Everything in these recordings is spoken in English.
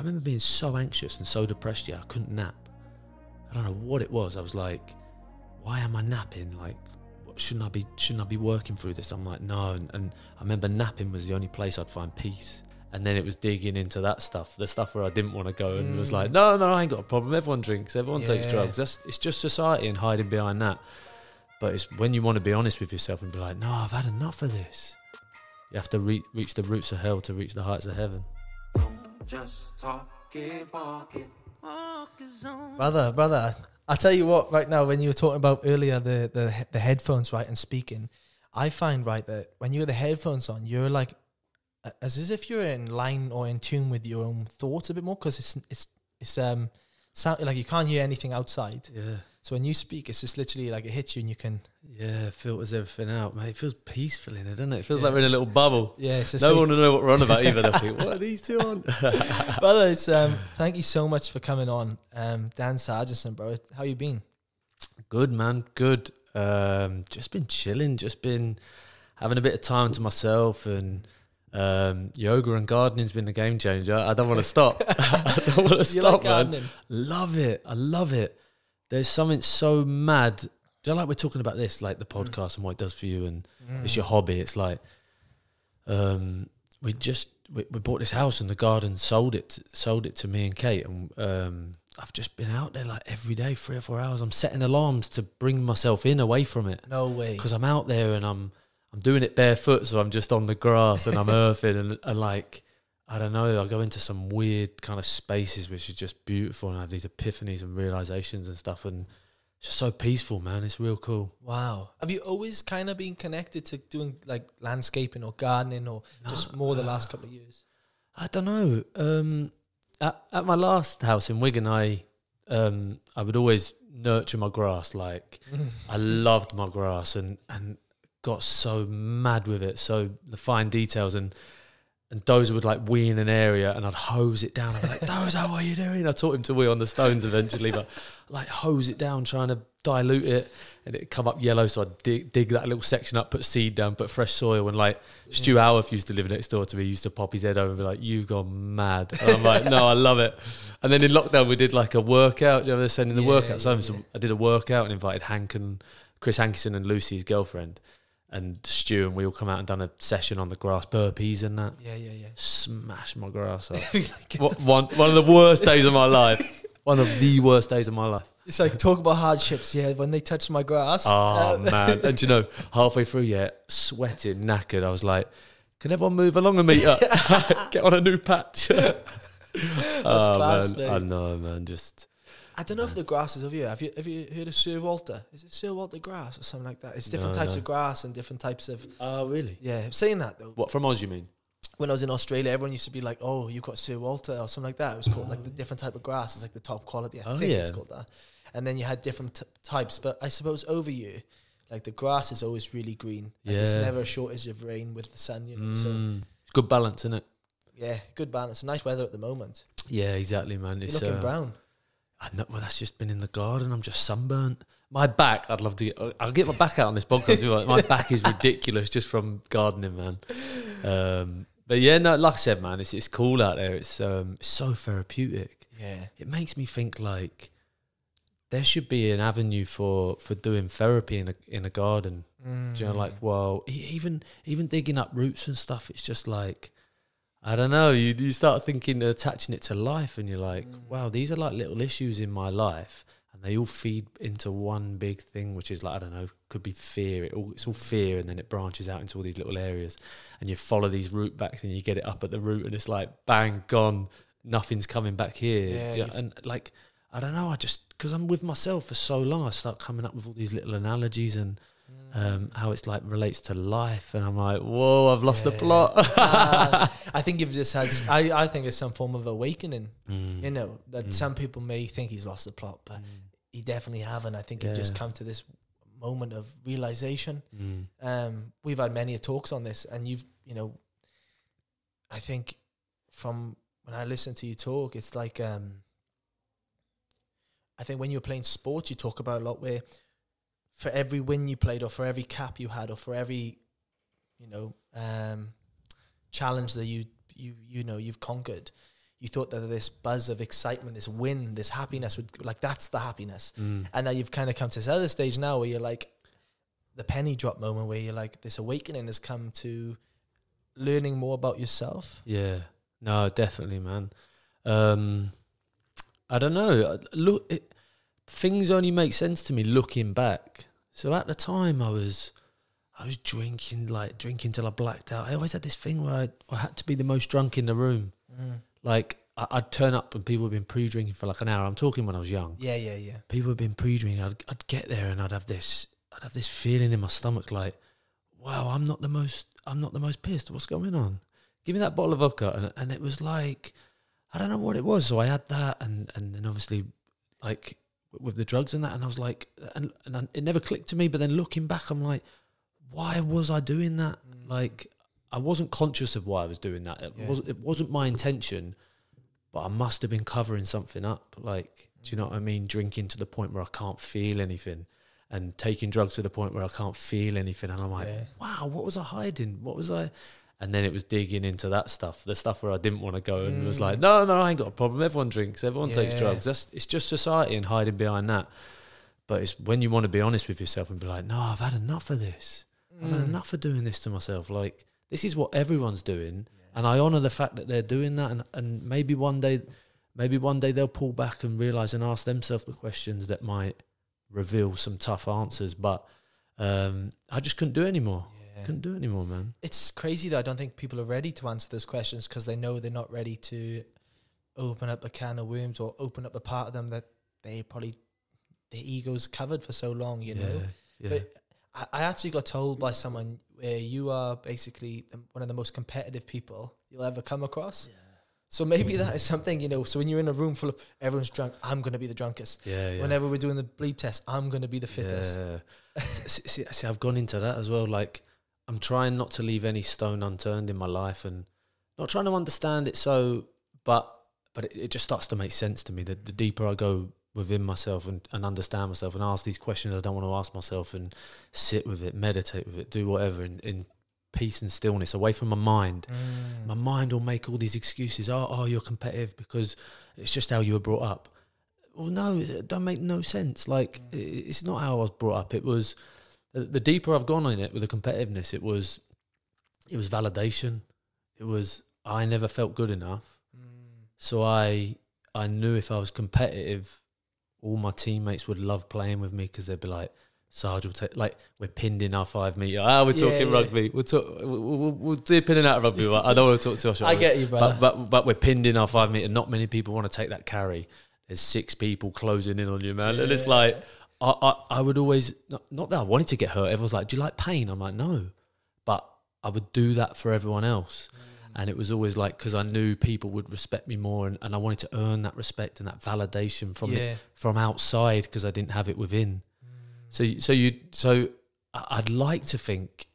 I remember being so anxious and so depressed. Yeah, I couldn't nap. I don't know what it was. I was like, why am I napping? Like, what, shouldn't I be? Shouldn't I be working through this? I'm like, no. And, and I remember napping was the only place I'd find peace. And then it was digging into that stuff, the stuff where I didn't want to go, and was Mm. like, no, no, I ain't got a problem. Everyone drinks, everyone takes drugs. That's it's just society and hiding behind that. But it's when you want to be honest with yourself and be like, no, I've had enough of this. You have to re- reach the roots of hell to reach the heights of heaven. Just talk it, walk it. brother, brother. I tell you what, right now, when you were talking about earlier the the the headphones, right, and speaking, I find right that when you have the headphones on, you're like as as if you're in line or in tune with your own thoughts a bit more because it's it's it's um sound like you can't hear anything outside. Yeah. So when you speak, it's just literally like it hits you and you can Yeah, it filters everything out, mate. It feels peaceful in it, doesn't it? It feels Yeah. like we're in a little bubble. yeah. It's a No one will know what we're on about either. They'll think, what are these two on? brother. It's um. Thank you so much for coming on, um. Dan Sarginson, bro. How you been? Good, man. Good. Um, just been chilling. Just been having a bit of time to myself and um, yoga and gardening's been a game changer. I don't want to stop. I don't want to stop, like man. Love it. I love it. There's something so mad. Do you know, like we're talking about this, like the podcast and what it does for you, and it's your hobby. It's like, um, we just we, we bought this house and the garden sold it sold it to me and Kate, and um, I've just been out there like every day, three or four hours. I'm setting alarms to bring myself in away from it No way. because I'm out there and I'm I'm doing it barefoot, so I'm just on the grass and I'm earthing and, and like I don't know. I go into some weird kind of spaces which is just beautiful, and I have these epiphanies and realizations and stuff, and it's just so peaceful, man. It's real cool. Wow. Have you always kind of been connected to doing like landscaping or gardening or just more the last couple of years? I don't know. Um, at, at my last house in Wigan, I um, I would always nurture my grass. Like I loved my grass and and got so mad with it. So the fine details and and Dozer would like wee in an area and I'd hose it down. I'd be like, Dozer, what are you doing? I taught him to wee on the stones eventually, but like hose it down, trying to dilute it, and it'd come up yellow. So I'd dig, dig that little section up, put seed down, put fresh soil. And like Stu Howarth used to live next door to me, he used to pop his head over and be like, You've gone mad. And I'm like, No, I love it. And then in lockdown, we did like a workout. Do you know, they're sending the Yeah, workouts yeah, home. So. I did a workout and invited Hank and Chris Hankinson and Lucy's girlfriend, and Stu, and we all come out and done a session on the grass, burpees and that. Yeah, yeah, yeah. Smash my grass up. Get What- one, one of the worst days of my life. One of the worst days of my life. It's like talk about hardships. Yeah, when they touched my grass. Oh um, man! And you know, halfway through, yeah, sweating, knackered. I was like, "Can everyone move along a meter? Uh, get on a new patch." That's ah, class, man. I mate. know, man. Just I don't know if the grass is over you. Have you have you heard of Sir Walter? Is it Sir Walter grass or something like that? It's different No, types no. of grass and different types of. oh, really? Yeah, I'm saying that though. What from Oz? You mean? When I was in Australia, everyone used to be like, "Oh, you've got Sir Walter" or something like that. It was called like the different type of grass. It's like the top quality. I Oh, think it's yeah. called that. And then you had different t- types. But I suppose over you, like the grass is always really green. Like There's Yeah. never a shortage of rain with the sun. You know. So Mm, it's good balance, isn't it? yeah, good balance. Nice weather at the moment. Yeah, exactly, man. You're It's looking uh, brown. I know, well, that's just been in the garden. I'm just sunburnt. My back, I'd love to get. I'll get my back out on this podcast. my back is ridiculous just from gardening, man. Um, but yeah, no, like I said, man, it's it's cool out there. It's um, so therapeutic. Yeah. It makes me think like there should be an avenue for for doing therapy in a in a garden. Do you know, like, well, e- even even digging up roots and stuff. It's just like. I don't know. You you start thinking, attaching it to life, and you're like, mm. wow, these are like little issues in my life, and they all feed into one big thing, which is like I don't know, could be fear. It all it's all fear, and then it branches out into all these little areas, and you follow these root backs, and you get it up at the root, and it's like bang, gone, nothing's coming back here, Yeah, and like I don't know, I just because I'm with myself for so long, I start coming up with all these little analogies and. Um, how it's like relates to life, and I'm like, whoa, I've lost the plot. Uh, I think you've just had. I, I think it's some form of awakening. Mm. You know that some people may think he's lost the plot, but he definitely haven't. I think you've just come to this moment of realization. Mm. Um, we've had many talks on this, and you've, you know, I think from when I listen to you talk, it's like, um, I think when you're playing sports, you talk about a lot where for every win you played, or for every cap you had, or for every, you know, um, challenge that you you you know you've conquered, you thought that this buzz of excitement, this win, this happiness would like that's the happiness. Mm. And now you've kind of come to this other stage now where you're like the penny drop moment where you're like this awakening has come to learning more about yourself. Yeah. No, definitely, man. Um, I don't know. Look, it, things only make sense to me looking back. So at the time, I was, I was drinking like drinking till I blacked out. I always had this thing where I, I had to be the most drunk in the room. Mm. Like I, I'd turn up and people had been pre-drinking for like an hour. I'm talking when I was young. Yeah, yeah, yeah. People had been pre-drinking. I'd, I'd get there and I'd have this, I'd have this feeling in my stomach like, wow, I'm not the most, I'm not the most pissed. What's going on? Give me that bottle of vodka, and and it was like, I don't know what it was. So I had that, and and then obviously, like with the drugs and that, and I was like, and and it never clicked to me. But then looking back, I'm like, why was I doing that? Mm. Like I wasn't conscious of why I was doing that. It Yeah. wasn't it wasn't my intention, but I must have been covering something up. Like, do you know what I mean? Drinking to the point where I can't feel anything, and taking drugs to the point where I can't feel anything, and I'm like, Yeah. wow, what was I hiding? What was I? And then it was digging into that stuff, the stuff where I didn't want to go, and was like, no, no, I ain't got a problem. Everyone drinks, everyone takes Mm. Drugs. That's it's just society and hiding behind that. But it's when you want to be honest with yourself and be like, no, I've had enough of this. I've Mm. had enough of doing this to myself. Like this is what everyone's doing, and I honor the fact that they're doing that. And, and maybe one day, maybe one day they'll pull back and realize and ask themselves the questions that might reveal some tough answers. But um, I just couldn't do it anymore. Yeah. Couldn't do it anymore, man. It's crazy that I don't think people are ready to answer those questions because they know they're not ready to open up a can of worms or open up a part of them that they probably their ego's covered for so long, you know. yeah. But I, I actually got told by someone where you are basically one of the most competitive people you'll ever come across. So maybe that is something, you know. So when you're in a room full of everyone's drunk, I'm going to be the drunkest. yeah, yeah. Whenever we're doing the bleep test, I'm going to be the fittest. Yeah. see, see, see, I've gone into that as well. Like, I'm trying not to leave any stone unturned in my life, and not trying to understand it. So, but but it, it just starts to make sense to me. The, the deeper I go within myself and, and understand myself and ask these questions I don't want to ask myself, and sit with it, meditate with it, do whatever in, in peace and stillness, away from my mind. Mm. My mind will make all these excuses. Oh, oh, you're competitive because it's just how you were brought up. Well, no, it don't make no sense. Like i it's not how I was brought up. It was the deeper I've gone in it with the competitiveness. It was, it was validation. It was I never felt good enough, Mm. so I I knew if I was competitive, all my teammates would love playing with me because they'd be like. Sarge will take like we're pinned in our five meter. Ah, we're Yeah, talking yeah. rugby. We'll talk. We'll, we'll, we'll do pinning out of rugby. but I don't want to talk too much. I get you, brother. but, but but we're pinned in our five meter. Not many people want to take that carry. There's six people closing in on you, man, and it's like I, I I would always not, not that I wanted to get hurt. Everyone's like, "Do you like pain?" I'm like, "No," but I would do that for everyone else, mm. and it was always like because I knew people would respect me more, and, and I wanted to earn that respect and that validation from the, from outside because I didn't have it within. Mm. So so you so I'd like to think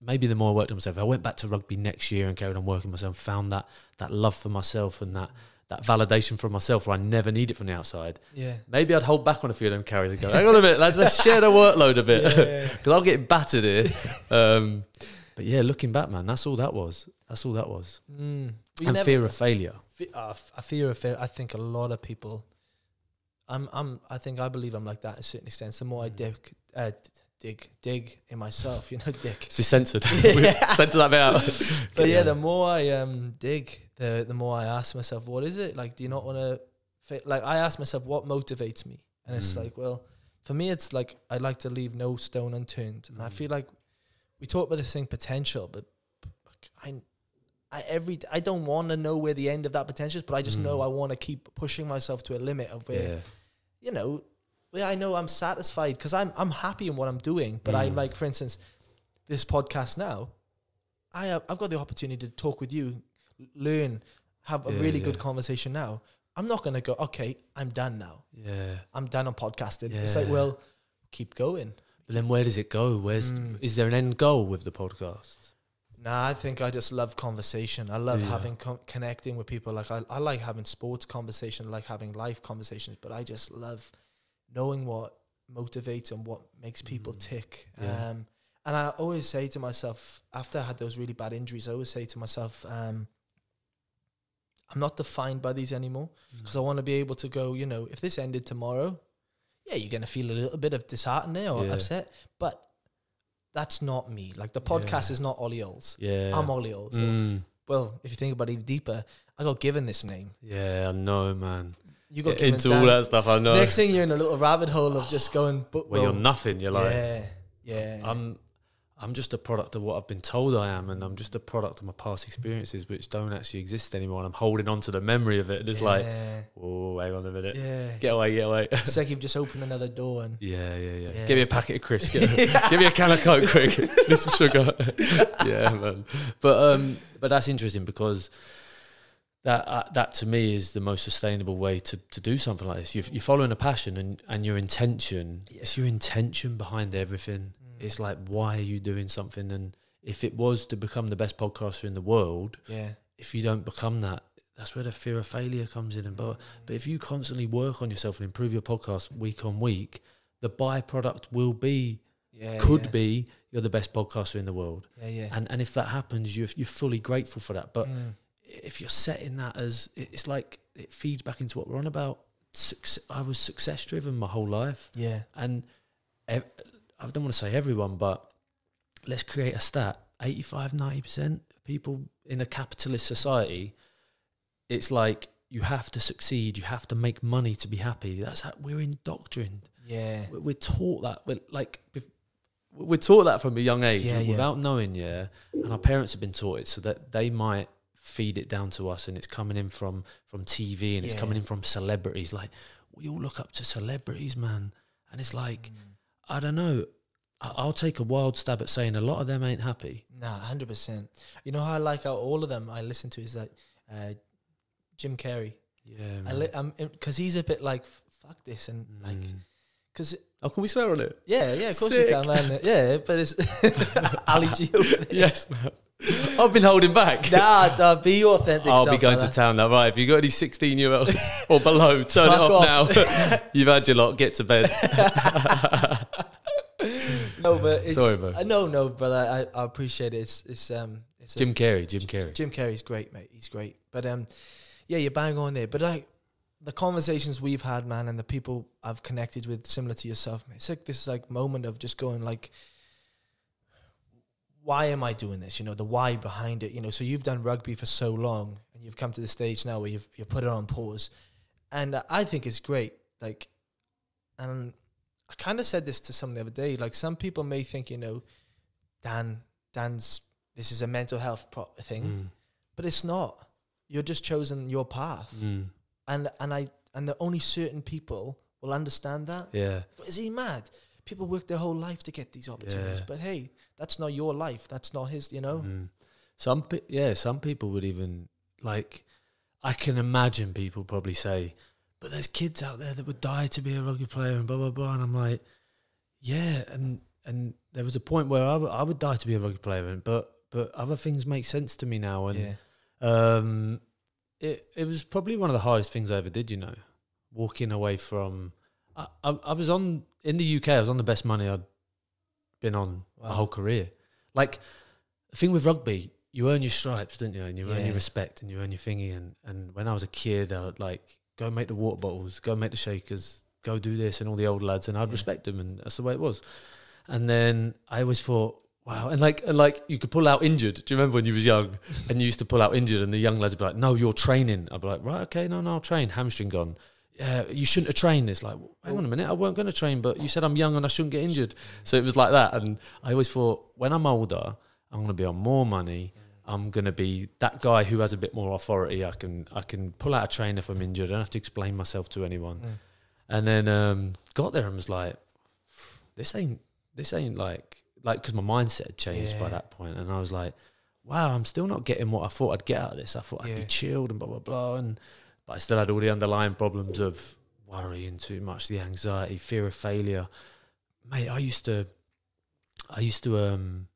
maybe the more I worked on myself, if I went back to rugby next year and carried on working myself, found that that love for myself and that mm. That validation from myself where I never need it from the outside. Yeah. Maybe I'd hold back on a few of them carries and go, hang on a minute, let's, let's share the workload a bit Yeah. because I'll get battered here. Um, but yeah, looking back, man, that's all that was. That's all that was. Mm. And never- fear of failure. uh, a fear of failure. I think a lot of people. I'm. I'm. I think I believe I'm like that to a certain extent. The more I Mm. dig, uh, dig, dig in myself, you know, dick. It's censored. Yeah. Censor that bit out. But yeah, the more I um dig, the the more I ask myself, what is it like? Do you not want to? Fa- like I ask myself, what motivates me? And it's Mm. like, well, for me, it's like I like to leave no stone unturned, and I Mm. feel like we talk about this thing potential, but I. I every I don't want to know where the end of that potential is, but I just know Mm. I want to keep pushing myself to a limit of where yeah. you know, where I know I'm satisfied because I'm I'm happy in what I'm doing. But I Mm. like, for instance, this podcast now. I have, I've got the opportunity to talk with you, learn, have a Yeah, really yeah. good conversation now. I'm not gonna go. Okay, I'm done now. Yeah. I'm done on podcasting. It's like, well, keep going. But then where does it go? Where's Mm. is there an end goal with the podcast? Nah, I think I just love conversation. I love Yeah. having con- connecting with people. Like I, I like having sports conversation, like having life conversations. But I just love knowing what motivates and what makes people Mm. tick. Yeah. Um, and I always say to myself, after I had those really bad injuries, I always say to myself, um, I'm not defined by these anymore Mm. because I want to be able to go. You know, if this ended tomorrow, yeah, you're gonna feel a little bit of disheartened or Yeah. upset, but that's not me. Like the podcast Yeah. is not Ollie Olds. Yeah. I'm Ollie Olds. So, Mm. well, if you think about it even deeper, I got given this name. Yeah, I know, man. You got into all that stuff, I know. Next thing you're in a little rabbit hole of just going, but Where well, you're nothing. You're like, yeah, yeah, I'm I'm just a product of what I've been told I am, and I'm just a product of my past experiences, which don't actually exist anymore. And I'm holding on to the memory of it. And it's like, yeah, oh, hang on a minute, yeah. get away, get away. It's like you've just opened another door and yeah, yeah, yeah, Yeah. Give me a packet of crisps. Give, me a can of coke, quick. Need some sugar. yeah, man. But um, but that's interesting because. That, uh, that to me is the most sustainable way to, to do something like this. You're, you're following a passion and, and your intention. It's your intention behind everything. It's like, why are you doing something? And if it was to become the best podcaster in the world, yeah, if you don't become that, that's where the fear of failure comes in. And but but if you constantly work on yourself and improve your podcast week on week, the byproduct will be yeah, could yeah. be you're the best podcaster in the world. yeah, yeah. And and if that happens, you're you're fully grateful for that. But Mm. if you're setting that as it's like it feeds back into what we're on about. I was success driven my whole life yeah, and I don't want to say everyone, but let's create a stat 85, 90% of people in a capitalist society, it's like you have to succeed, you have to make money to be happy. That's how we're indoctrined. yeah, We're, we're taught that. We're like, we're taught that from a young age Yeah, yeah. without knowing, yeah. And our parents have been taught it so that they might feed it down to us and it's coming in from from TV and it's Yeah. coming in from celebrities. Like we all look up to celebrities, man. And it's like, Mm. I don't know. I- I'll take a wild stab at saying a lot of them ain't happy. Nah, hundred percent. You know how I like how all of them I listen to is that uh, Jim Carrey. Yeah, I man. li- I'm because he's a bit like fuck this and like Mm. because oh, can we swear on it? yeah yeah of course Sick. you can man yeah but it's Ali G yes, man. I've been holding back. Nah, nah, be your authentic. I'll be going to town now. Right, if you got any 16 year olds or below, turn it off, off. now. You've had your lot. Get to bed. No, but it's, Sorry, bro. No, no, brother. I, I appreciate it. It's it's um it's a- Jim Carrey. Jim Carrey. Jim Carrey's great, mate. He's great. But um, yeah, you're bang on there. But like the conversations we've had, man, and the people I've connected with, similar to yourself, man. It's like this like moment of just going like, why am I doing this? You know, the why behind it. You know, so you've done rugby for so long, and you've come to the stage now where you've you put it on pause, and I think it's great. Like, and I kind of said this to someone the other day. Like, some people may think, you know, Dan, Dan's this is a mental health pro- thing Mm, but it's not. You're just chosen your path, mm, and and I and the only certain people will understand that. yeah. But is he mad? People work their whole life to get these opportunities, Yeah. but hey, that's not your life. That's not his. You know. Mm. Some pe- yeah, some people would even like. I can imagine people probably say, "But there's kids out there that would die to be a rugby player," and blah blah blah. And I'm like, "Yeah," and and there was a point where I would I would die to be a rugby player, and but but other things make sense to me now, and yeah. um, it it was probably one of the hardest things I ever did. You know, walking away from. I, I, I was on in the UK. I was on the best money I'd been on my whole career. Like the thing with rugby, you earn your stripes, don't you? And you earn your respect and you earn your thingy. And and when I was a kid, I would like go make the water bottles, go make the shakers, go do this, and all the old lads, and I'd Yeah. respect them, and that's the way it was. And then I always thought. Wow, and like, and like, you could pull out injured. Do you remember when you was young, and you used to pull out injured, and the young lads would be like, "No, you're training." I'd be like, "Right, okay, no, no, I'll train." Hamstring gone. Yeah, you shouldn't have trained. It's like, hang on a minute, I weren't going to train, but you said I'm young and I shouldn't get injured. So it was like that, and I always thought, when I'm older, I'm going to be on more money. I'm going to be that guy who has a bit more authority. I can I can pull out a train if I'm injured. I don't have to explain myself to anyone. Mm. And then um, got there and was like, this ain't this ain't like like because my mindset had changed by Yeah. that point, and I was like, wow, I'm still not getting what I thought I'd get out of this. I thought I'd be chilled and blah blah blah, and but I still had all the underlying problems of worrying too much, the anxiety, fear of failure. Mate, I used to, I used to, um,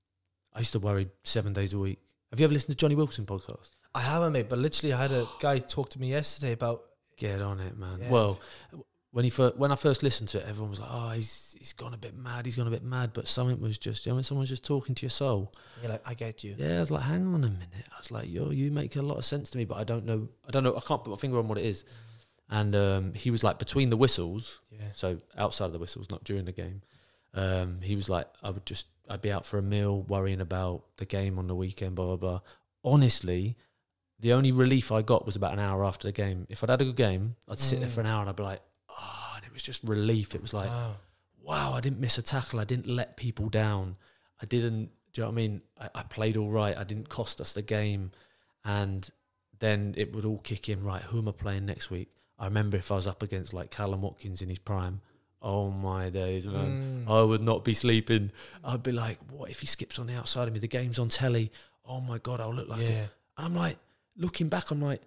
I used to worry seven days a week. Have you ever listened to Johnny Wilkinson podcast? I haven't, mate. But literally, I had a guy talk to me yesterday about Get on it, man. Yeah. Well, when he fir- when I first listened to it, everyone was like, "Oh, he's he's gone a bit mad. He's gone a bit mad." But something was just, you know, when someone's just talking to your soul. You're like, I get you. Yeah, I was like, "Hang on a minute." I was like, "Yo, you make a lot of sense to me, but I don't know. I don't know. I can't put my finger on what it is." And um, he was like, between the whistles, Yeah. so outside of the whistles, not during the game. Um, he was like, I would just, I'd be out for a meal, worrying about the game on the weekend, blah blah blah. Honestly, the only relief I got was about an hour after the game. If I'd had a good game, I'd sit there Mm. for an hour and I'd be like, oh, and it was just relief. It was like, Wow. wow, I didn't miss a tackle. I didn't let people down. I didn't, do you know what I mean? I, I played all right. I didn't cost us the game. And then it would all kick in, right? Who am I playing next week? I remember if I was up against like Kallum Watkins in his prime, oh my days, man. Mm. I would not be sleeping. I'd be like, what if he skips on the outside of me? The game's on telly. Oh my God, I'll look like it. yeah. And I'm like, looking back, I'm like,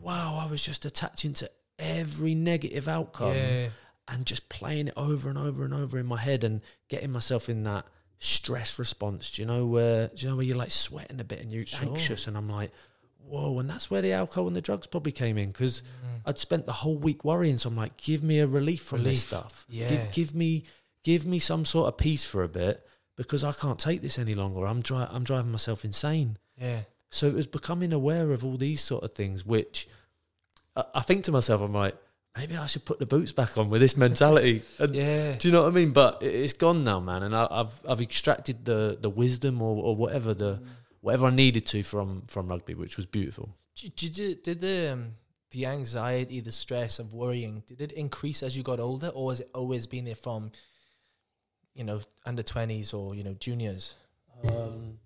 wow, I was just attaching to every negative outcome Yeah. and just playing it over and over and over in my head and getting myself in that stress response. Do you know where? Do you know where you're like sweating a bit and you're Sure. anxious? And I'm like, whoa! And that's where the alcohol and the drugs probably came in because Mm. I'd spent the whole week worrying. So I'm like, give me a relief from Relief. this stuff. Yeah. Give, give me, give me some sort of peace for a bit because I can't take this any longer. I'm dri- I'm driving myself insane. Yeah. So it was becoming aware of all these sort of things, which I, I think to myself, I'm like, maybe I should put the boots back on with this mentality. And Yeah. do you know what I mean? But it- it's gone now, man, and I, I've I've extracted the the wisdom or, or whatever the whatever I needed to from from rugby, which was beautiful. Did, did, did the um, the anxiety, the stress of worrying, did it increase as you got older, or has it always been there from, you know, under twenties or you know juniors? Um,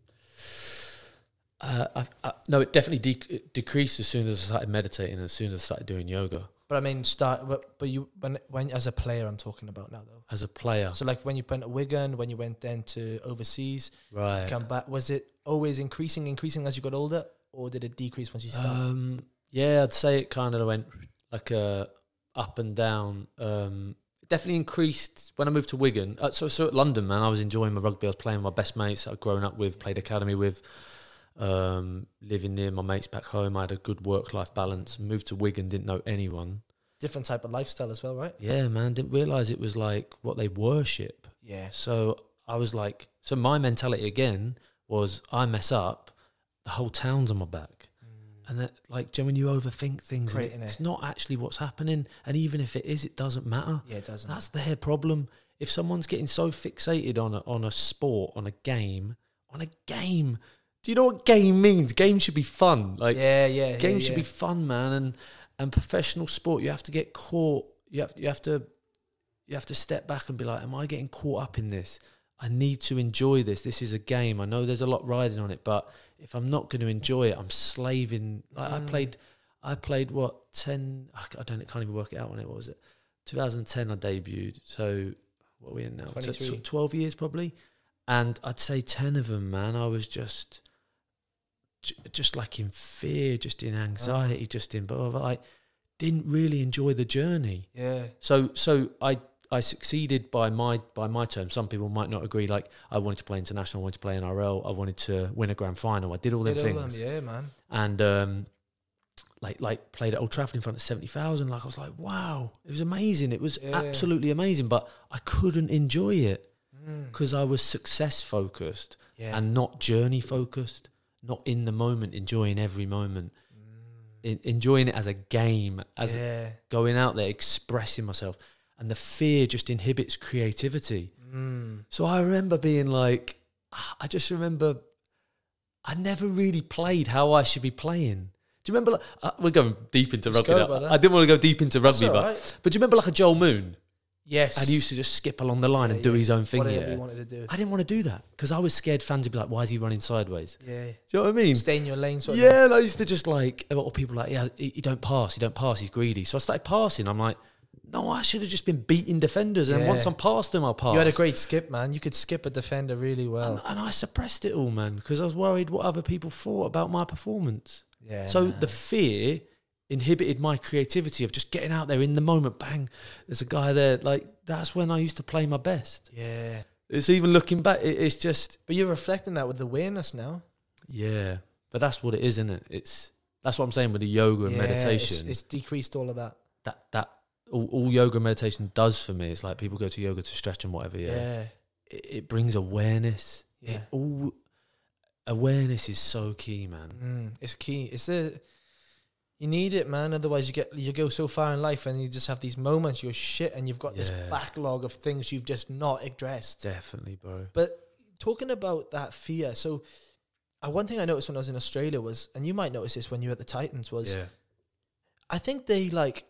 uh, I, I, no, it definitely de- it decreased as soon as I started meditating, as soon as I started doing yoga But I mean, start. But, but you when when as a player, I'm talking about now though. as a player. So like when you went to Wigan, when you went then to overseas, Right. come back, was it always increasing, increasing as you got older, or did it decrease once you started? Um, yeah, I'd say it kind of went like a up and down. Um, it definitely increased when I moved to Wigan. Uh, so, so at London, man, I was enjoying my rugby. I was playing with my best mates I'd grown up with, played academy with, um, living near my mates back home. I had a good work life balance. Moved to Wigan, didn't know anyone. Different type of lifestyle as well, right? Yeah, man, didn't realize it was like what they worship. Yeah. So I was like, so my mentality again was I mess up, the whole town's on my back. And that, like, do you know when you overthink things, and Creating it's not actually what's happening. And even if it is, it doesn't matter. Yeah, it doesn't. That's their problem. If someone's getting so fixated on a, on a sport, on a game, on a game, do you know what game means? Game should be fun. Like, yeah, yeah. game yeah, should yeah. be fun, man. And and professional sport, you have to get caught. You have you have to you have to step back and be like, am I getting caught up in this? I need to enjoy this. This is a game. I know there's a lot riding on it, but if I'm not going to enjoy it, I'm slaving. Like I Mm. played, I played what ten? I I don't. I can't even work it out on it. What was it? 2010. I debuted. So what are we in now? T- 23. tw- Twelve years probably. And I'd say ten of them, man. I was just, just like in fear, just in anxiety, just in blah, blah, blah. Like, didn't really enjoy the journey. Yeah. So so I I succeeded by my by my terms. Some people might not agree. Like I wanted to play international, I wanted to play NRL, I wanted to win a grand final. I did all them Did all things, them, Yeah, man. and um, like like played at Old Trafford in front of seventy thousand. Like I was like, wow, it was amazing. It was Yeah. absolutely amazing. But I couldn't enjoy it Mm. because I was success focused Yeah. and not journey focused. Not in the moment, enjoying every moment, en- enjoying it as a game, as Mm. yeah. going out there, expressing myself. And the fear just inhibits creativity. Mm. So I remember being like, I just remember I never really played how I should be playing. Do you remember? Like, uh, we're going deep into Let's rugby. go. I didn't want to go deep into rugby, all but but do you remember like a Joel Moon? Yes. And he used to just skip along the line Yeah, and do yeah. his own thing. Whatever Yeah. he wanted to do. I didn't want to do that because I was scared fans would be like, "Why is he running sideways?" Yeah. Do you know what I mean? Stay in your lane, sort of. Yeah, and I used to just like a lot of people like, yeah, he, he don't pass, he don't pass, he's greedy. So I started passing. I'm like, no, I should have just been beating defenders, and Yeah. once I'm past them, I'll pass. You had a great skip, man. You could skip a defender really well. and, and I suppressed it all, man, because I was worried what other people thought about my performance. yeah. so man. the fear inhibited my creativity of just getting out there in the moment. Bang, there's a guy there. Like that's when I used to play my best. Yeah. It's even looking back, it, it's just But you're reflecting that with awareness now. yeah. But that's what it is, isn't it? It's that's what I'm saying with the yoga and Yeah, it's- meditation. It's, decreased all of that. that that all, all yoga and meditation does for me is like people go to yoga to stretch and whatever. Yeah, Yeah. It, it brings awareness. Yeah. It all awareness is so key, man. Mm, it's key. It's the you need it, man. Otherwise, you get you go so far in life, and you just have these moments. You're shit, and you've got this backlog of things you've just not addressed. Definitely, bro. But talking about that fear, so uh, one thing I noticed when I was in Australia was, and you might notice this when you were at the Titans, was Yeah, I think they like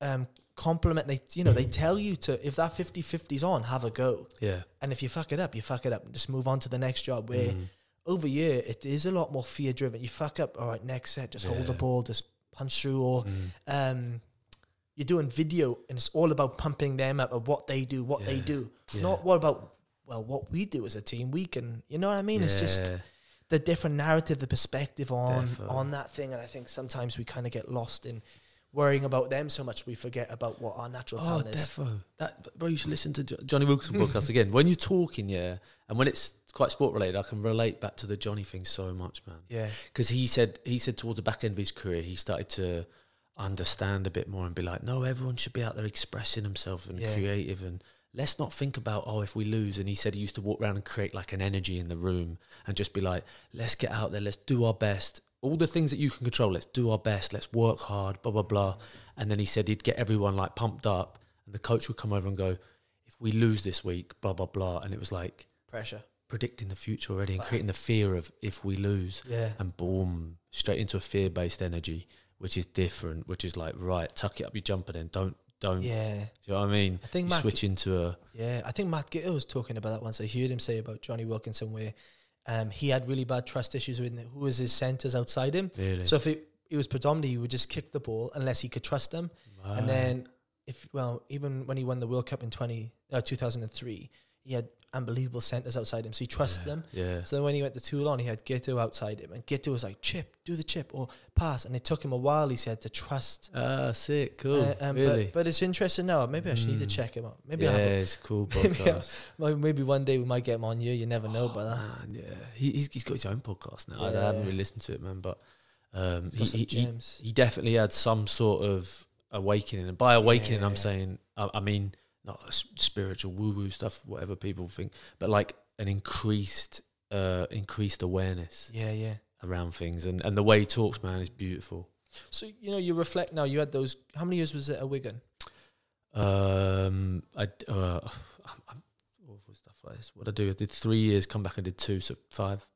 um compliment. They you know they tell you to if that 50-50's on, have a go, yeah. and if you fuck it up, you fuck it up, and just move on to the next job. Where Mm. Over here, it is a lot more fear driven. You fuck up, all right, next set, just hold the ball, just punch through, or Mm. um, you're doing video and it's all about pumping them up of what they do, what they do. Yeah. Not what about well, what we do as a team. We can, you know what I mean? It's just the different narrative, the perspective on Defo. on that thing, and I think sometimes we kind of get lost in worrying about them so much we forget about what our natural Oh, talent is. defo. That, bro, you should listen to Jo- Johnny Wilkinson podcast again. When you're talking, yeah, and when it's quite sport related, I can relate back to the Johnny thing so much, man. Yeah, Because he said he said towards the back end of his career, he started to understand a bit more and be like, no, everyone should be out there expressing himself and Yeah. creative and let's not think about oh if we lose and he said he used to walk around and create like an energy in the room and just be like let's get out there let's do our best all the things that you can control let's do our best let's work hard blah blah blah and then he said he'd get everyone like pumped up and the coach would come over and go if we lose this week blah blah blah and it was like pressure. Predicting the future already and creating the fear of if we lose Yeah, and boom, straight into a fear based energy, which is different, which is like, right, tuck it up your jumper then. Don't, don't, yeah. do you know what I mean? I think Matt, switch into a, Yeah, I think Matt Giteau was talking about that once. I heard him say about Johnny Wilkinson where um, he had really bad trust issues with who was his centers outside him. really. So if it, it was predominantly, he would just kick the ball unless he could trust them. And then, if well, even when he won the World Cup in 20, uh, 2003, he had unbelievable centers outside him. So he trusted yeah, them. Yeah. So then when he went to Toulon, he had Giteau outside him. And Giteau was like, chip, do the chip or pass. And it took him a while, he said, to trust. Ah, sick, cool. Uh, um, really? but, but it's interesting now. Maybe I should need to Mm. check him out. Maybe yeah, I have a, it's cool Maybe I- podcast. Maybe- Maybe one day we might get him on here. You never know about that. Man, yeah, he, he's, he's got his own podcast now. Yeah. I Yeah. haven't really listened to it, man, but um, he, he, he, definitely had some sort of awakening. And by awakening, I'm Yeah. saying, I, I mean, not spiritual woo woo stuff, whatever people think, but like an increased, uh, increased awareness Yeah, yeah. around things. And, and the way he talks, man, is beautiful. So you know, you reflect now. You had those. How many years was it at Wigan? Um, I, uh, I'm, I'm awful stuff like this. What I do, I did three years, come back and did two, so five,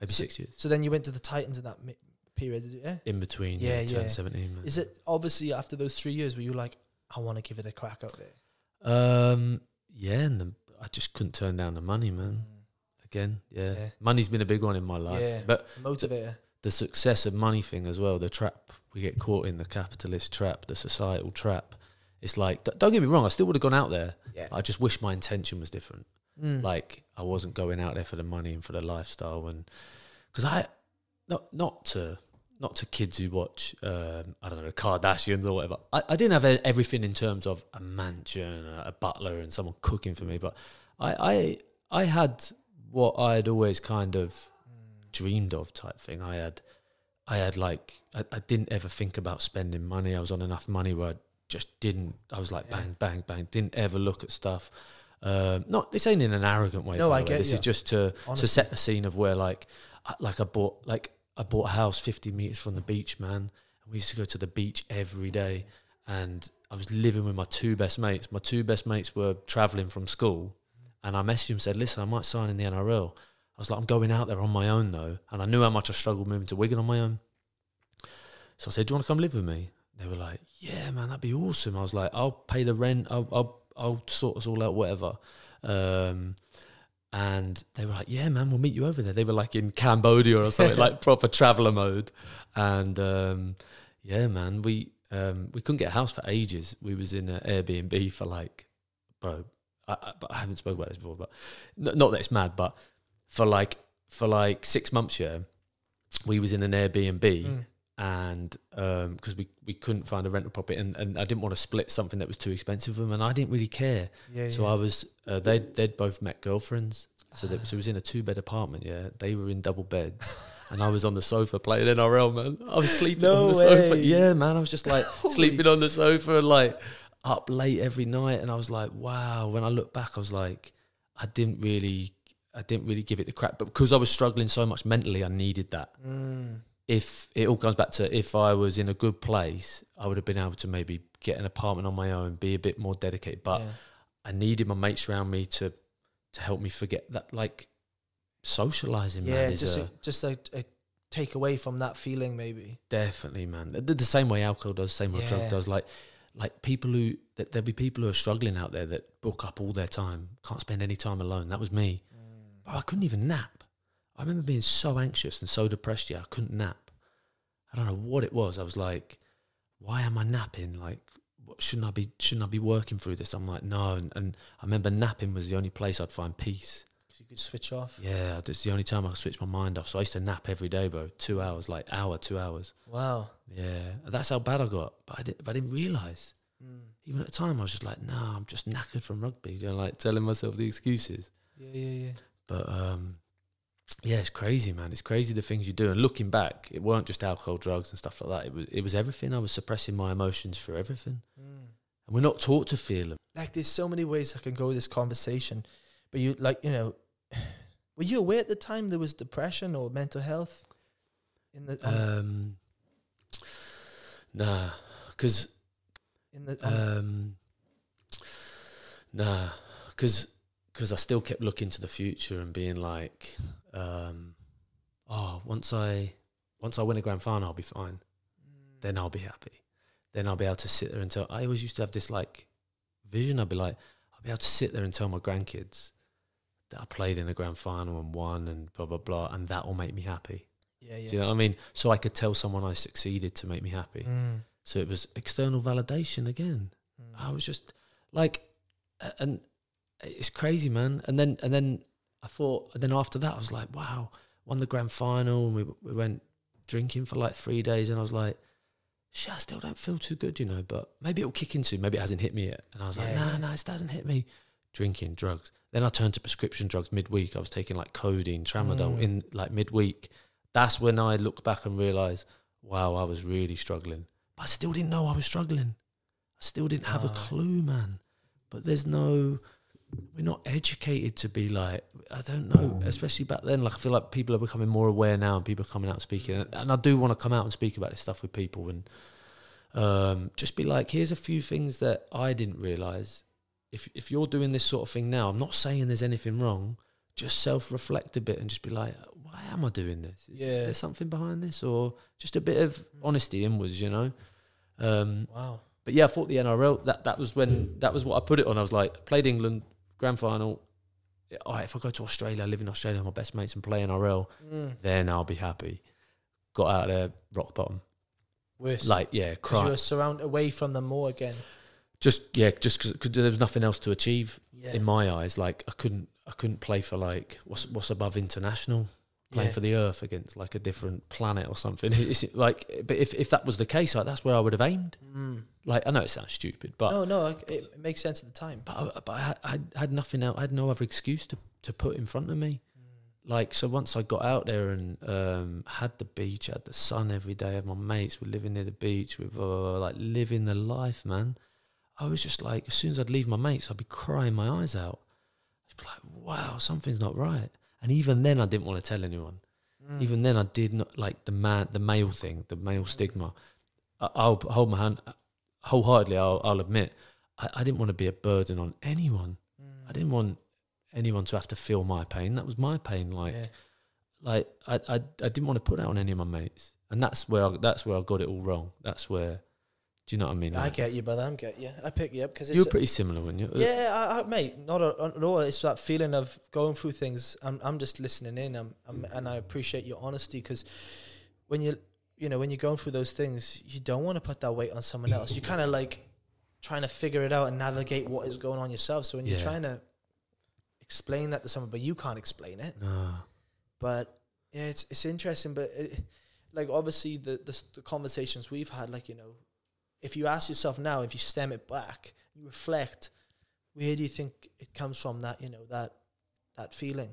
maybe so, six years So then you went to the Titans in that mi- period. Did you? Yeah. in between. Yeah, Yeah, yeah. 17, man. Is it obviously after those three years where you like, I want to give it a crack out there? Um, yeah, and the, I just couldn't turn down the money, man. Again, yeah. Yeah. money's been a big one in my life. Yeah. But Motivator. the success of money thing as well, the trap we get caught in, the capitalist trap, the societal trap. It's like, don't get me wrong, I still would have gone out there. Yeah. I just wish my intention was different. Mm. Like I wasn't going out there for the money and for the lifestyle, and because I, not not to not to kids who watch, um, I don't know, Kardashians or whatever. I, I didn't have e- everything in terms of a mansion, a, a butler, and someone cooking for me, but I I I had what I had always kind of dreamed of type thing. I had I had like I, I didn't ever think about spending money. I was on enough money where I just didn't. I was like Yeah. bang bang bang. Didn't ever look at stuff. Um, not this ain't in an arrogant way. No, I way. get This you. is just to Honestly. to set the scene of where like like I bought like I bought a house 50 meters from the beach, man. And we used to go to the beach every day, and I was living with my two best mates. My two best mates were traveling from school, and I messaged him said, "Listen, I might sign in the NRL." I was like, "I'm going out there on my own though," and I knew how much I struggled moving to Wigan on my own. So I said, "Do you want to come live with me?" They were like, "Yeah, man, that'd be awesome." I was like, "I'll pay the rent. I'll I'll, I'll sort us all out, whatever." Um, and they were like, "Yeah, man, we'll meet you over there." They were like in Cambodia or something, like proper traveler mode. And um, yeah, man, we um, we couldn't get a house for ages. We was in an Airbnb for like, bro, I, I, but I haven't spoken about this before, but not that it's mad, but for like for like six months, yeah, we was in an Airbnb Mm. And because we, we couldn't find a rental property and, and I didn't want to split something that was too expensive for them and I didn't really care. Yeah, So yeah. I was uh, they they'd both met girlfriends. So, they, so it was in a two bed apartment. Yeah, they were in double beds, and I was on the sofa playing NRL, man. I was sleeping No on the sofa. Yeah, man. I was just like sleeping on the sofa and like up late every night. And I was like, wow. When I look back, I was like, I didn't really, I didn't really give it the crap. But because I was struggling so much mentally, I needed that. Mm. If it all comes back to if I was in a good place, I would have been able to maybe get an apartment on my own, be a bit more dedicated. But yeah. I needed my mates around me to to help me forget that like socializing yeah, man is just a, a, just a, a take away from that feeling, maybe. definitely man the, the same way alcohol does the same way Yeah. drug does like like people who that there'll be people who are struggling out there that book up all their time can't spend any time alone that was me mm. Bro, I couldn't even nap I remember being so anxious and so depressed yeah I couldn't nap I don't know what it was I was like why am I napping like what, shouldn't I be shouldn't I be working through this I'm like no and, and I remember napping was the only place I'd find peace you could switch off. Yeah, it's the only time I could switch my mind off. So I used to nap every day, bro. Two hours, like hour, two hours. Wow. Yeah, that's how bad I got. But I didn't, but I didn't realize. Mm. Even at the time, I was just like, "Nah, I'm just knackered from rugby." You know, like telling myself the excuses. Yeah, yeah, yeah. But um, yeah, it's crazy, man. It's crazy the things you do. And looking back, it weren't just alcohol, drugs, and stuff like that. It was it was everything. I was suppressing my emotions for everything, Mm. and we're not taught to feel them. Like, there's so many ways I can go with this conversation, but you, like, you know, were you aware at the time there was depression or mental health in the on, Um, nah, because in the on, Um, nah, because because I still kept looking to the future and being like, um, oh, once I once I win a grand final, I'll be fine. Then I'll be happy. Then I'll be able to sit there and tell. I always used to have this like vision. I'd be like, I'll be able to sit there and tell my grandkids that I played in a grand final and won and blah blah blah, and that will make me happy. yeah, yeah. Do you know what I mean? So I could tell someone I succeeded to make me happy. Mm, So it was external validation again. mm. I was just like, and it's crazy, man. And then and then I thought, and then after that, I was like, wow, won the grand final, and we we went drinking for like three days, and I was like, shit, I still don't feel too good, you know. But maybe it'll kick into. Maybe it hasn't hit me yet. And I was like, no, nah, nah, it doesn't hit me. Drinking drugs. Then I turned to prescription drugs midweek. I was taking like codeine, tramadol Mm. in like midweek. That's when I look back and realize, wow, I was really struggling. But I still didn't know I was struggling. I still didn't have a Ah. clue, man. But there's no, we're not educated to be like, I don't know, especially back then. Like, I feel like people are becoming more aware now and people are coming out and speaking. And, and I do want to come out and speak about this stuff with people and um, just be like, here's a few things that I didn't realize. If, if you're doing this sort of thing now, I'm not saying there's anything wrong. Just self reflect a bit and just be like, why am I doing this? Is, Yeah. is there something behind this? Or just a bit of honesty inwards, you know? Um, Wow. but yeah, I thought the NRL that that was when that was what I put it on. I was like, played England grand final. All right, if I go to Australia, I live in Australia, my best mates and play NRL, Mm. then I'll be happy. Got out of there, rock bottom. Worse. Like yeah, because you were surrounded away from them more again. Just yeah, just because there was nothing else to achieve Yeah. in my eyes. Like I couldn't, I couldn't play for like what's what's above international. Playing Yeah. for the Earth against like a different planet or something. Like, but if, if that was the case, like, that's where I would have aimed. Mm. Like I know it sounds stupid, but no, no, it, it makes sense at the time. but I, but I had, I had nothing else. I had no other excuse to, to put in front of me. Like so, once I got out there and um, had the beach, had the sun every day, had my mates were living near the beach, with uh, like living the life, man. I was just like, as soon as I'd leave my mates, I'd be crying my eyes out. I'd be like, wow, something's not right. And even then, I didn't want to tell anyone. Mm. Even then, I did not like the man, the male thing, the male stigma. I, I'll hold my hand wholeheartedly. I'll, I'll admit, I, I didn't want to be a burden on anyone. Mm. I didn't want anyone to have to feel my pain. That was my pain. Like, Yeah. like I, I, I didn't want to put that on any of my mates, and that's where I, that's where I got it all wrong. That's where, do you know what I mean? I Like, get you, brother. I'm get you. I pick you up because you're pretty similar when you. Uh, yeah, I, I, mate. Not at at all. It's that feeling of going through things. I'm I'm just listening in. I'm, I'm and I appreciate your honesty because when you you know when you're going through those things, you don't want to put that weight on someone else. You kind of like trying to figure it out and navigate what is going on yourself. So when you're trying to explain that to someone, but you can't explain it. No. but yeah, it's it's interesting. But it, like obviously the, the the conversations we've had, like you know, if you ask yourself now, if you stem it back, you reflect, where do you think it comes from? That you know that that feeling.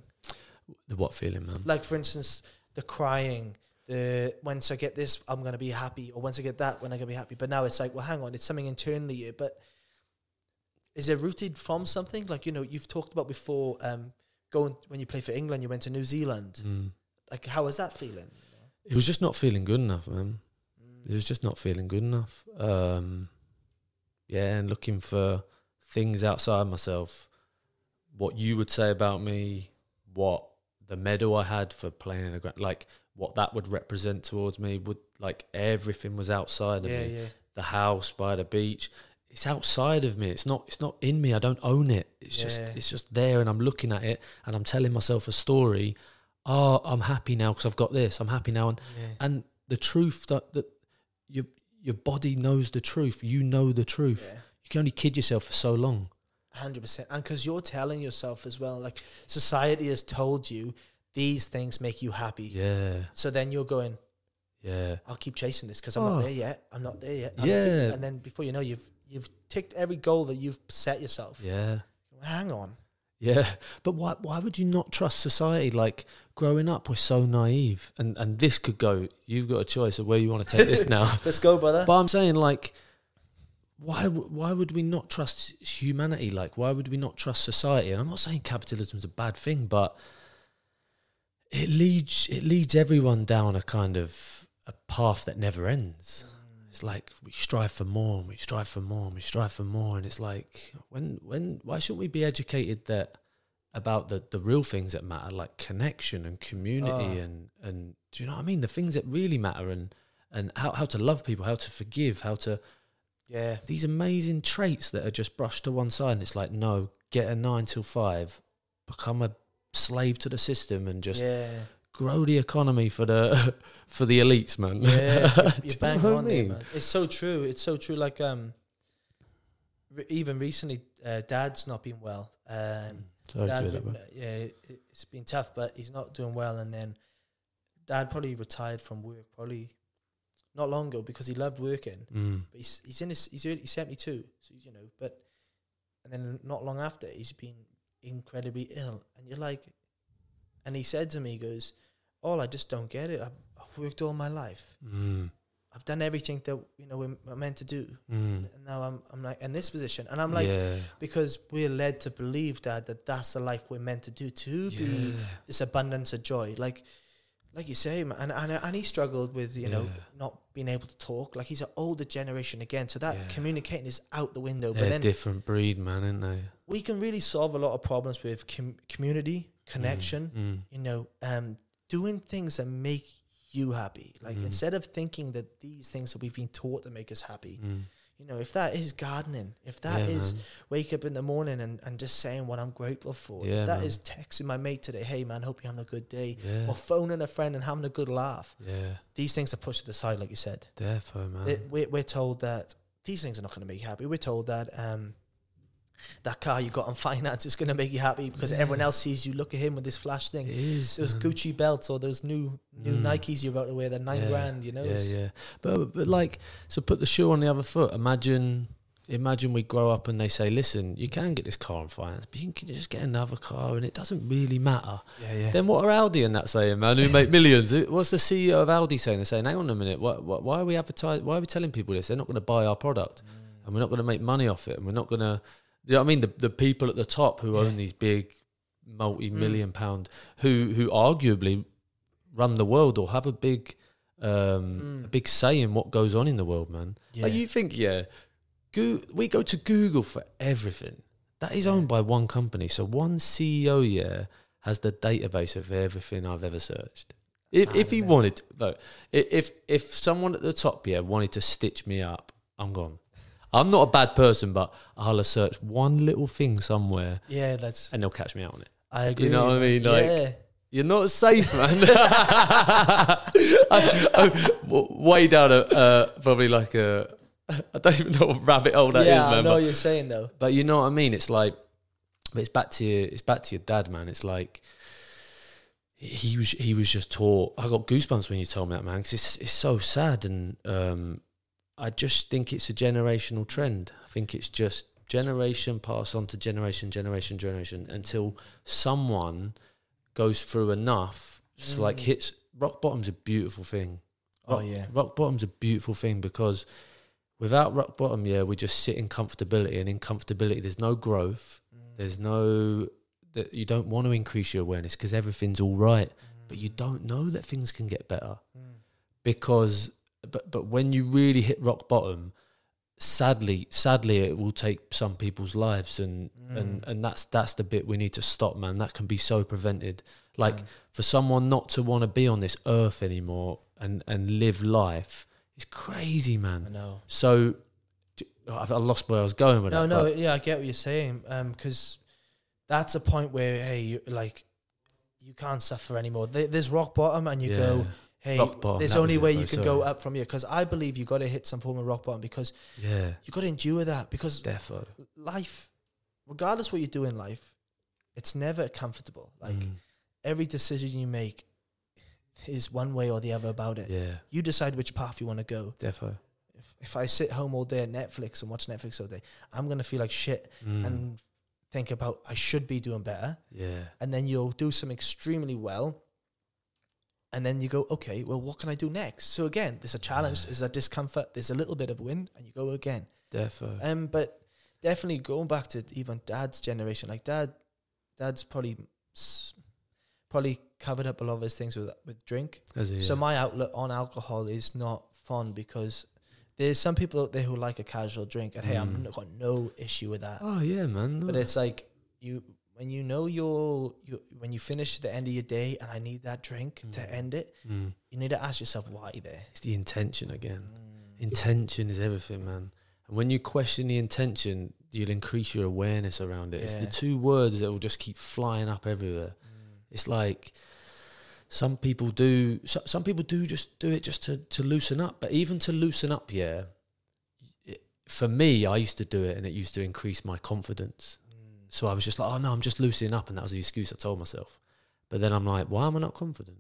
The what feeling, man? Like for instance, the crying, the once I get this, I'm gonna be happy, or once I get that, when I'm gonna be happy. But now it's like, well, hang on, it's something internally here. But is it rooted from something? Like you know, you've talked about before. Um, going when you play for England, you went to New Zealand. Mm. Like, how was that feeling? It was just not feeling good enough, man. It was just not feeling good enough. Um, yeah, and looking for things outside myself. What you would say about me, what the medal I had for playing in a grand, like what that would represent towards me, would like everything was outside of Yeah, me. yeah, The house by the beach, it's outside of me. It's not. It's not in me. I don't own it. It's just. It's just there, and I'm looking at it, and I'm telling myself a story. Oh, I'm happy now because I've got this. I'm happy now, and yeah. and the truth that that your your body knows the truth. You know the truth. yeah. You can only kid yourself for so long. Hundred percent, and because you're telling yourself as well, like society has told you these things make you happy. Yeah, So then you're going, yeah, I'll keep chasing this because I'm Oh. not there yet. I'm not there yet. I'm keep- Yeah. and then before you know, you've you've ticked every goal that you've set yourself. yeah, Hang on. Yeah. But why why would you not trust society? Like growing up, we're so naive, and and this could go. You've got a choice of where you want to take this now. Let's go, brother. But I'm saying like. Why, why would we not trust humanity? Like, why would we not trust society? And I'm not saying capitalism is a bad thing, but it leads it leads everyone down a kind of a path that never ends. It's like we strive for more and we strive for more and we strive for more, and it's like when when why shouldn't we be educated that about the the real things that matter, like connection and community Oh. and and do you know what I mean? The things that really matter and and how how to love people, how to forgive, how to yeah, these amazing traits that are just brushed to one side. And it's like no, get a nine till five, become a slave to the system, and just yeah, grow the economy for the for the elites, man. yeah. You're, you you're bang know what I on there, man. It's so true. It's so true. Like um, re- even recently, uh, Dad's not been well. Um, Sorry Dad, that, yeah, it- it's been tough, but he's not doing well. And then Dad probably retired from work probably not long ago because he loved working. Mm. But he's he's in his he's early, he's seventy two, so you know. But and then not long after, he's been incredibly ill, and you're like, and he said to me, he goes, "All I just don't get it. I've I've worked all my life. Mm. I've done everything that you know we're, meant to do, Mm. and now I'm I'm like in this position, and I'm like." yeah, Because we're led to believe that that that's the life we're meant to do to be this abundance of joy, like like you say, man. And and, and he struggled with you know not being able to talk. Like he's an older generation again, so that Yeah. communicating is out the window. they're but a then different breed, man, aren't they? we can really solve a lot of problems with com- community connection. Mm. You know, um, doing things that make you happy. Like Mm. instead of thinking that these things that we've been taught to make us happy. Mm. You know, if that is gardening, if that Yeah, is man. wake up in the morning and, and just saying what I'm grateful for. Yeah, if that man. is texting my mate today, hey man, hope you're having a good day. yeah, Or phoning a friend and having a good laugh. yeah, These things are pushed to the side, like you said. defo, man. It- we're, we're told that these things are not going to make you happy. We're told that um, that car you got on finance is going to make you happy because everyone else sees you look at him with this flash thing. it is Those man. Gucci belts or those new new Mm. Nikes you're about to wear, they're nine Yeah, grand, you know? Yeah, yeah. But but like, so put the shoe on the other foot. Imagine, imagine we grow up and they say, listen, you can get this car on finance, but you can just get another car, and it doesn't really matter. yeah, yeah. Then what are Audi and that saying, man? Who make millions? What's the CEO of Audi saying? They're saying, hang on a minute, why, why, why are we advertising? Why are we telling people this? They're not going to buy our product, Mm. and we're not going to make money off it, and we're not going to. You know what I mean? The the people at the top who Yeah. own these big, multi-million pound, who who arguably run the world or have a big, um, a Mm. big say in what goes on in the world, man. Yeah. Like you think, yeah, Goo we go to Google for everything. That is Yeah. owned by one company. So one CEO, yeah, has the database of everything I've ever searched. If if he Madness. wanted, though, if if someone at the top, yeah, wanted to stitch me up, I'm gone. I'm not a bad person, but I'll search one little thing somewhere, yeah, that's. and they'll catch me out on it. I agree. You know what I mean? Like- yeah. You're not safe, man. I, I'm way down a uh, probably like a I don't even know what rabbit hole that is, yeah, I man. know But, what you're saying though. but you know what I mean. It's like, but it's back to your, it's back to your dad, man. It's like he was he was just taught. I got goosebumps when you told me that, man. Because it's it's so sad, and um, I just think it's a generational trend. I think it's just generation pass on to generation, generation, generation until someone goes through enough, mm. like Mm. hits rock bottom's a beautiful thing. Oh yeah. rock bottom's a beautiful thing because without rock bottom, yeah, we just sit in comfortability, and in comfortability, there's no growth. Mm. There's no that you don't want to increase your awareness because everything's all right, mm. but you don't know that things can get better because. But but when you really hit rock bottom, sadly, sadly, it will take some people's lives, and and and that's that's the bit we need to stop, man. That can be so prevented. Like for someone not to want to be on this earth anymore and and live life, it's crazy, man. I know. So I've I lost where I was going with No, that. no, yeah, I get what you're saying. Um, because that's a point where hey, you, like, you can't suffer anymore. There's rock bottom, and you yeah, go, hey, Rock bottom, there's only was it, way you can go up from here. Because I believe you got to hit some form of rock bottom because yeah, you got to endure that. Because defo. life, regardless what you do in life, it's never comfortable. Like Mm, every decision you make is one way or the other about it. yeah, You decide which path you want to go. defo. If, if I sit home all day at Netflix and watch Netflix all day, I'm gonna feel like shit Mm, and think about I should be doing better. yeah, And then you'll do some extremely well. And then you go, okay, well, what can I do next? So again, there's a challenge, there's a discomfort, there's a little bit of win, and you go again. defo. Um, but definitely going back to even dad's generation, like dad, dad's probably probably covered up a lot of his things with with drink. As So yeah. my outlook on alcohol is not fun because there's some people out there who like a casual drink, and hey, I'm Mm. not got no issue with that. oh yeah, man. But it's like you when you know you're you when you finish the end of your day, and I need that drink Mm. to end it. Mm. You need to ask yourself why there. it's the intention again. Mm. Intention is everything, man. And when you question the intention, you'll increase your awareness around it. It's the two words that will just keep flying up everywhere. Mm. It's like some people do. So, some people do just do it just to to loosen up. But even to loosen up, yeah. it- For me, I used to do it, and it used to increase my confidence. Mm. So I was just like, oh no, I'm just loosening up, and that was the excuse I told myself. But then I'm like, why am I not confident?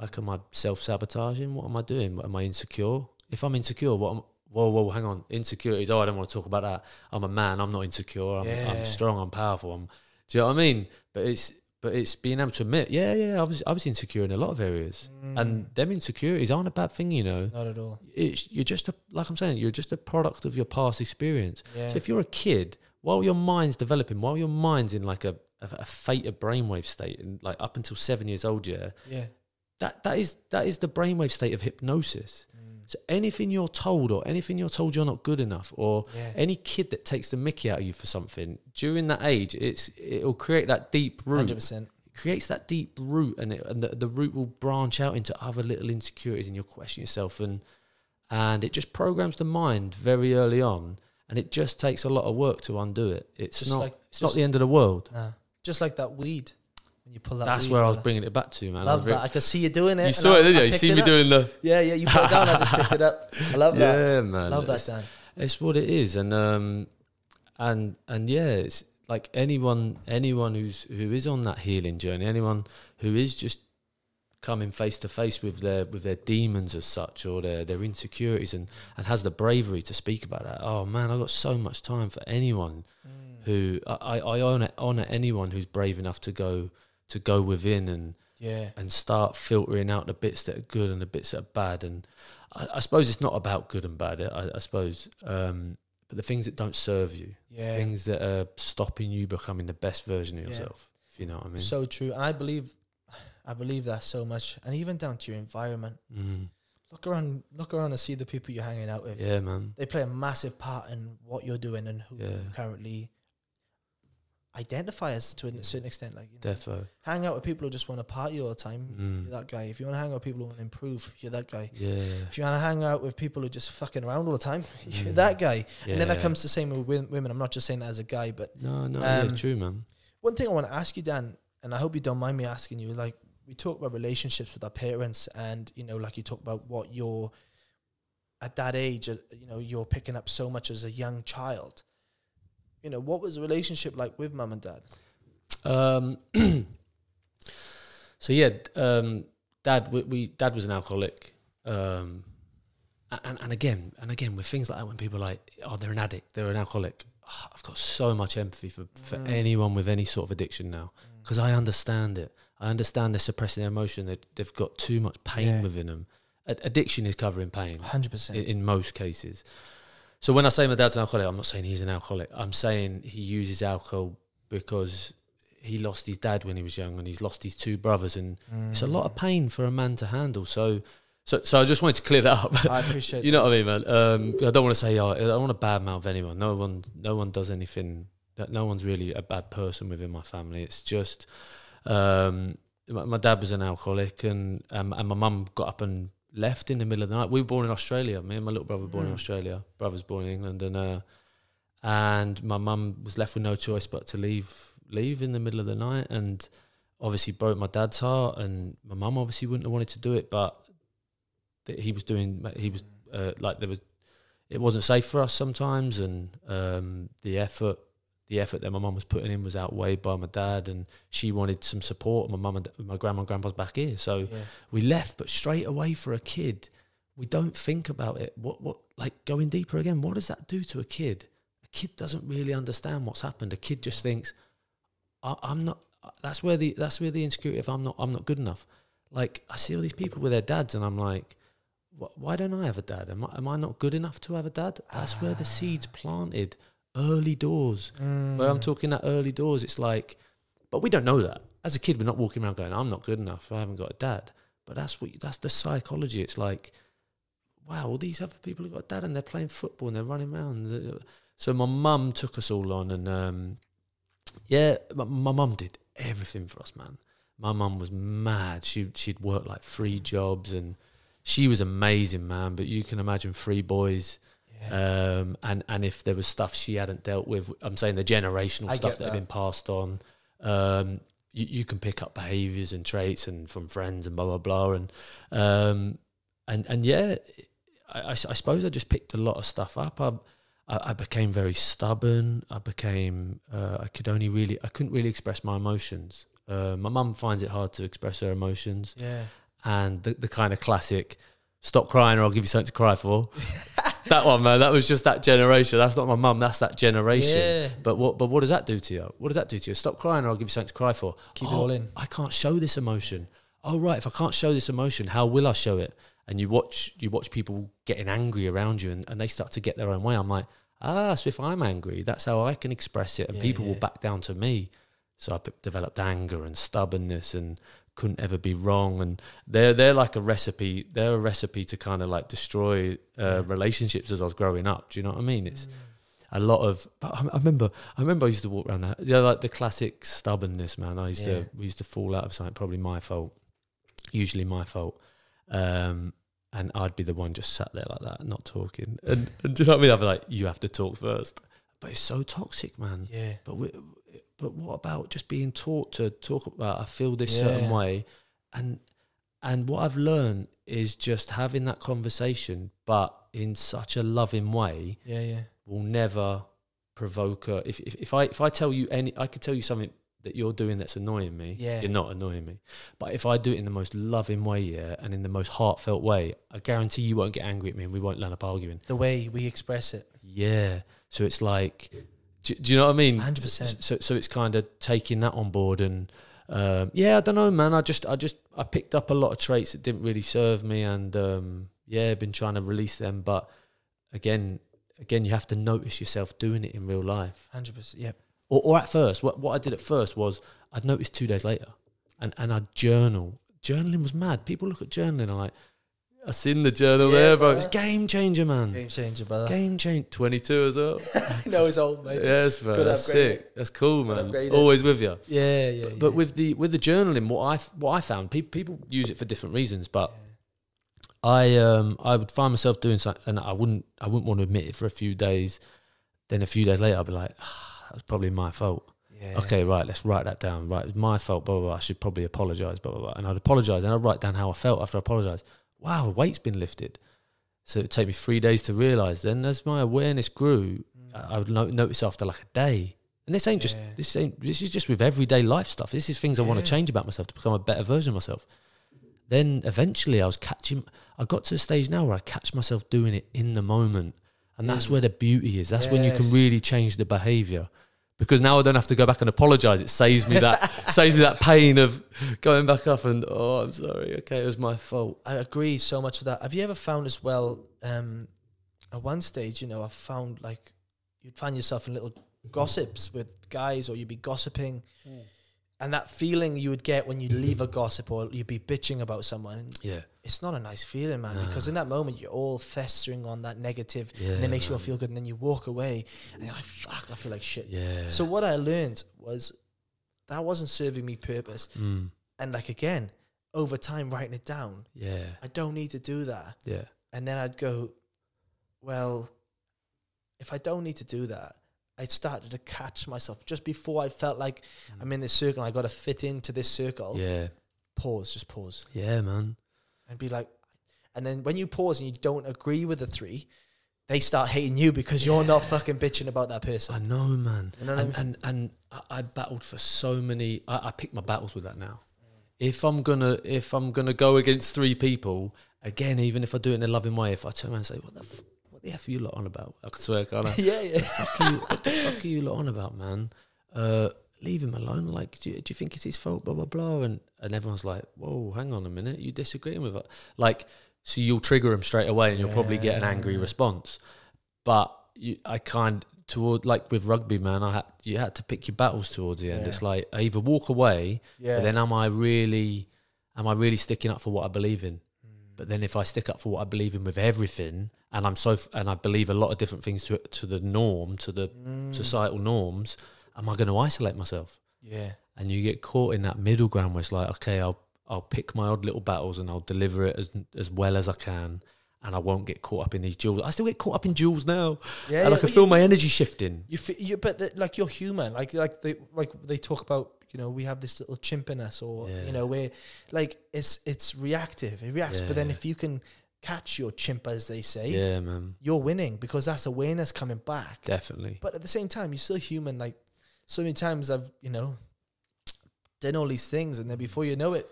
Like, am I self sabotaging? What am I doing? Am I insecure? If I'm insecure, what am Whoa, whoa, hang on. Insecurities. Oh, I don't want to talk about that. I'm a man. I'm not insecure. I'm, Yeah. I'm strong. I'm powerful. I'm. Do you know what I mean? But it's but it's being able to admit, yeah, yeah. I was I was insecure in a lot of areas, and them insecurities aren't a bad thing, you know. Mm. not at all. It's you're just a like I'm saying, you're just a product of your past experience. Yeah. So if you're a kid, while your mind's developing, while your mind's in like a a, a theta brainwave state, and like up until seven years old, yeah, yeah. that that is that is the brainwave state of hypnosis. Mm. So anything you're told, or anything you're told you're not good enough, or Yeah. any kid that takes the Mickey out of you for something during that age, it's it'll create that deep root. Hundred percent. It creates that deep root, and it, and the, the root will branch out into other little insecurities, and you'll question yourself, and and it just programs the mind very early on, and it just takes a lot of work to undo it. It's Just not like- it's not the end of the world. Nah. Just like that weed. When you pull that. That's where I was bringing it back to, man. Love I that. I could see you doing it. You saw I- it, didn't you? You see me up. doing the Yeah, yeah. You put it down. I just picked it up. I love that. yeah, man. Love that, It's- Dan. It's what it is, and um, and and yeah, it's like anyone anyone who's who is on that healing journey, anyone who is just coming face to face with their with their demons as such or their their insecurities and and has the bravery to speak about that. Oh man, I've got so much time for anyone who I I honor honor anyone who's brave enough to go to go within and Yeah. and start filtering out the bits that are good and the bits that are bad. And I, I suppose it's not about good and bad. I, I suppose, um, but the things that don't serve you, Yeah. things that are stopping you becoming the best version of Yeah. yourself. If you know what I mean. So true. And I believe, I believe that so much. And even down to your environment. mm, Look around. Look around and see the people you're hanging out with. yeah, man. They play a massive part in what you're doing and who Yeah. you currently identify as to a certain extent. Like, you know, Defo. hang out with people who just want to party all the time. Mm. You're that guy. If you want to hang out with people who want to improve, you're that guy. Yeah. If you want to hang out with people who are just fucking around all the time, you're Mm. that guy. Yeah. And then that comes the same with women. I'm not just saying that as a guy, but No, no, Um, yeah, true, man. one thing I want to ask you, Dan, and I hope you don't mind me asking you, like we talk about relationships with our parents, and you know, like you talk about what you're at that age, uh, you know, you're picking up so much as a young child. You know, what was the relationship like with mum and dad? Um, so yeah, um, dad, we, we dad was an alcoholic, um, and and again and again with things like that when people are like, oh, they're an addict, they're an alcoholic. ah, I've got so much empathy for, for Mm. anyone with any sort of addiction now because I understand it. I understand they're suppressing their emotion. They, they've got too much pain Yeah. within them. Ad- addiction is covering pain 100%. in most cases. So when I say my dad's an alcoholic, I'm not saying he's an alcoholic. I'm saying he uses alcohol because he lost his dad when he was young and he's lost his two brothers and it's a lot Mm. of pain for a man to handle. So, so, so I just wanted to clear that up. I appreciate. you know what I mean, man. Um, I don't want to say, oh, I don't want to badmouth anyone. No one, no one does anything. That- No one's really a bad person within my family. It's just, um, my, my dad was an alcoholic, and um, and my mum got up and left in the middle of the night. We were born in Australia. Me and my little brother were born in Mm. Australia. Brother's born in England, and uh, and my mum was left with no choice but to leave leave in the middle of the night, and obviously broke my dad's heart. And my mum obviously wouldn't have wanted to do it, but he was doing he was uh, like there was it wasn't safe for us sometimes and um, the effort the effort that my mum was putting in was outweighed by my dad and she wanted some support. My mum and my grandma and grandpa's back here. So Yeah. we left but straight away for a kid we don't think about it. What what like going deeper again what does that do to a kid? A kid doesn't really understand what's happened. A kid just thinks I, i'm not that's where the that's where the insecurity of i'm not i'm not good enough. Like i see all these people with their dads and i'm like why don't I have a dad? Am I, am I not good enough to have a dad? That's where the seeds ah. planted early doors. Where I'm Mm. talking that early doors, it's like, but we don't know that. As a kid, we're not walking around going, I'm not good enough. I haven't got a dad. But that's what that's the psychology. It's like, wow, all these other people have got a dad and they're playing football and they're running around. So my mum took us all on, and um, yeah, my, my mum did everything for us, man. My mum was mad. She she'd worked like three jobs and she was amazing, man. But you can imagine three boys, Yeah. um, and and if there was stuff she hadn't dealt with, I'm saying the generational I stuff get that, had been passed on. Um, you, you can pick up behaviours and traits and from friends and blah blah blah and um, and and yeah, I suppose I just picked a lot of stuff up. I I, I became very stubborn. I became uh, I could only really I couldn't really express my emotions. Uh, my mum finds it hard to express her emotions Yeah. and the, the kind of classic stop crying or I'll give you something to cry for. that one, man, that was just that generation. That's not my mum, that's that generation. Yeah. But what but what does that do to you? What does that do to you? Stop crying or I'll give you something to cry for. Keep it Oh, all in. I can't show this emotion. Oh right, if I can't show this emotion, how will I show it? And you watch you watch people getting angry around you and, and they start to get their own way. I'm like, ah, so if I'm angry, that's how I can express it and Yeah, people will back down to me. So I developed anger and stubbornness and couldn't ever be wrong. And they're they're like a recipe. They're a recipe to kind of like destroy uh, relationships as I was growing up. Do you know what I mean? It's a lot of. But I, I remember. I remember I used to walk around that. Yeah, like the classic stubbornness, man. I used Yeah. to we used to fall out of something. Probably my fault. Usually my fault. Um, and I'd be the one just sat there like that, not talking. And, and do you know what I mean? I'd be like, "You have to talk first. But it's so toxic, man. Yeah. But we, but what about just being taught to talk about I feel this certain way, and and what I've learned is just having that conversation, but in such a loving way, Yeah. Yeah. will never provoke a. If, if if I if I tell you any, I could tell you something that you're doing that's annoying me. Yeah. you're not annoying me. But if I do it in the most loving way, yeah, and in the most heartfelt way, I guarantee you won't get angry at me, and we won't land up arguing. The way we express it. Yeah. So it's like, do, do you know what I mean? 100%. So so it's kind of taking that on board and. Um, yeah, I don't know, man. I just, I just, I picked up a lot of traits that didn't really serve me, and um, yeah, been trying to release them. But again, again, you have to notice yourself doing it in real life, Hundred percent. Yep. or, or at first. What what I did at first was I'd notice two days later, and and I'd journal. Journaling was mad. People look at journaling and like, I seen the journal Yeah, there, bro. It's game changer, man. Game changer, brother. Game change. Twenty two as well. I know it's old, mate. Yes, bro. Good that's upgrade. sick. That's cool, man. Always with you. Yeah. Yeah. But yeah. with the with the journaling, what I what I found, people people use it for different reasons. But I um I would find myself doing something, and I wouldn't I wouldn't want to admit it for a few days. Then a few days later, I'd be like, ah, that was probably my fault. yeah. Okay, right, let's write that down. Right, it's my fault. Blah blah. blah. I should probably apologize. Blah blah blah. And I'd apologize, and I'd write down how I felt after I apologized. Wow, weight's been lifted. So it took me three days to realize. Then as my awareness grew, I mm. I would no- notice after like a day. And this ain't just this ain't this is just with everyday life stuff. This is things I want to change about myself to become a better version of myself. Then eventually I was catching I got to the stage now where I catch myself doing it in the moment. and that's Is- where the beauty is. That's when you can really change the behavior. Because now I don't have to go back and apologize. It saves me that saves me that pain of going back up and oh, I'm sorry. Okay, it was my fault. I agree so much with that. Have you ever found as well? Um, at one stage, you know, I found like you'd find yourself in little gossips with guys, or you'd be gossiping, and that feeling you would get when you leave a gossip or you'd be bitching about someone. Yeah, It's not a nice feeling, man, because in that moment you're all festering on that negative, and Yeah, it makes you all feel good, and then you walk away, and you're like, "Fuck, I feel like shit." yeah. So what I learned was that wasn't serving me purpose, Mm, and like again, over time, writing it down, yeah, I don't need to do that. yeah, And then I'd go, well, if I don't need to do that, I started to catch myself just before I felt like I'm in this circle. I got to fit into this circle. yeah, Pause, just pause, yeah, man. And be like. And then when you pause and you don't agree with the three, they start hating you because you're not fucking bitching about that person. I know, man. You know what I and, and and I, battled for so many. I, I pick my battles with that now. If I'm gonna if I'm gonna go against three people again, even if I do it in a loving way, if I turn around and say, "What the f- what the f are you lot on about?" I swear, can't I? yeah, yeah. fuck are you, what the fuck are you lot on about, man? Uh, leave him alone. Like, do you, do you think it's his fault? Blah blah blah. And and everyone's like, whoa, hang on a minute, you disagreeing with it? Like, so you'll trigger him straight away, and you'll probably get an angry response. But you, I kind toward like with rugby, man. I had you had to pick your battles towards the end. Yeah. It's like I either walk away, Yeah. but then am I really, am I really sticking up for what I believe in? Hmm. But then if I stick up for what I believe in with everything, and I'm so, f- and I believe a lot of different things to to the norm, to the Mm. societal norms, am I going to isolate myself? Yeah. And you get caught in that middle ground where it's like, okay, I'll I'll pick my odd little battles and I'll deliver it as as well as I can, and I won't get caught up in these duels. I still get caught up in duels now, Yeah, and yeah, I can feel you- my energy shifting. You, you but the, like you're human. Like like they like they talk about. You know, we have this little chimp in us, or Yeah. you know, where like it's it's reactive. It reacts, but then if you can catch your chimp, as they say, Yeah, man, you're winning because that's awareness coming back. definitely. But at the same time, you're still human. Like so many times, I've you know done all these things, and then before you know it,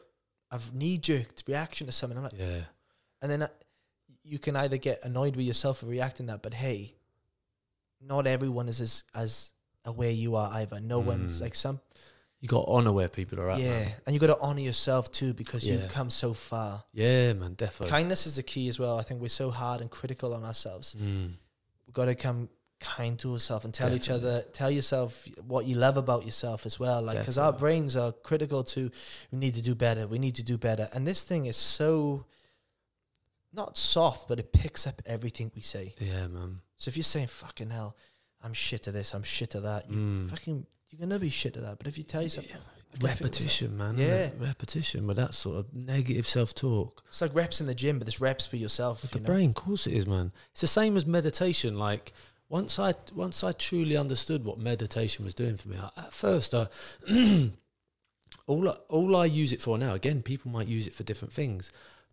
I've knee jerked reaction to something. I'm like, Yeah, and then uh, you can either get annoyed with yourself for reacting that, but hey, not everyone is as as aware you are either. No one's Mm. like some you got to honor where people are at. yeah, man. and you got to honor yourself too because Yeah. you've come so far. yeah, man, definitely. Kindness is the key as well. I think we're so hard and critical on ourselves. Mm. We've got to come kind to yourself and tell each other, tell yourself what you love about yourself as well. Like, because our brains are critical to, we need to do better, we need to do better. And this thing is so, not soft, but it picks up everything we say. Yeah, man. So if you're saying, fucking hell, I'm shit at this, I'm shit at that, you Mm. fucking, you're to be shit at that. But if you tell yourself, I don't feel it's like- Repetition, man. Yeah. repetition with that sort of negative self-talk. It's like reps in the gym, but there's reps for yourself. You the know? brain, of course it is, man. It's the same as meditation. Like once I once I truly understood what meditation was doing for me, I, at first, I, all I, all I use it for now. Again, people might use it for different things,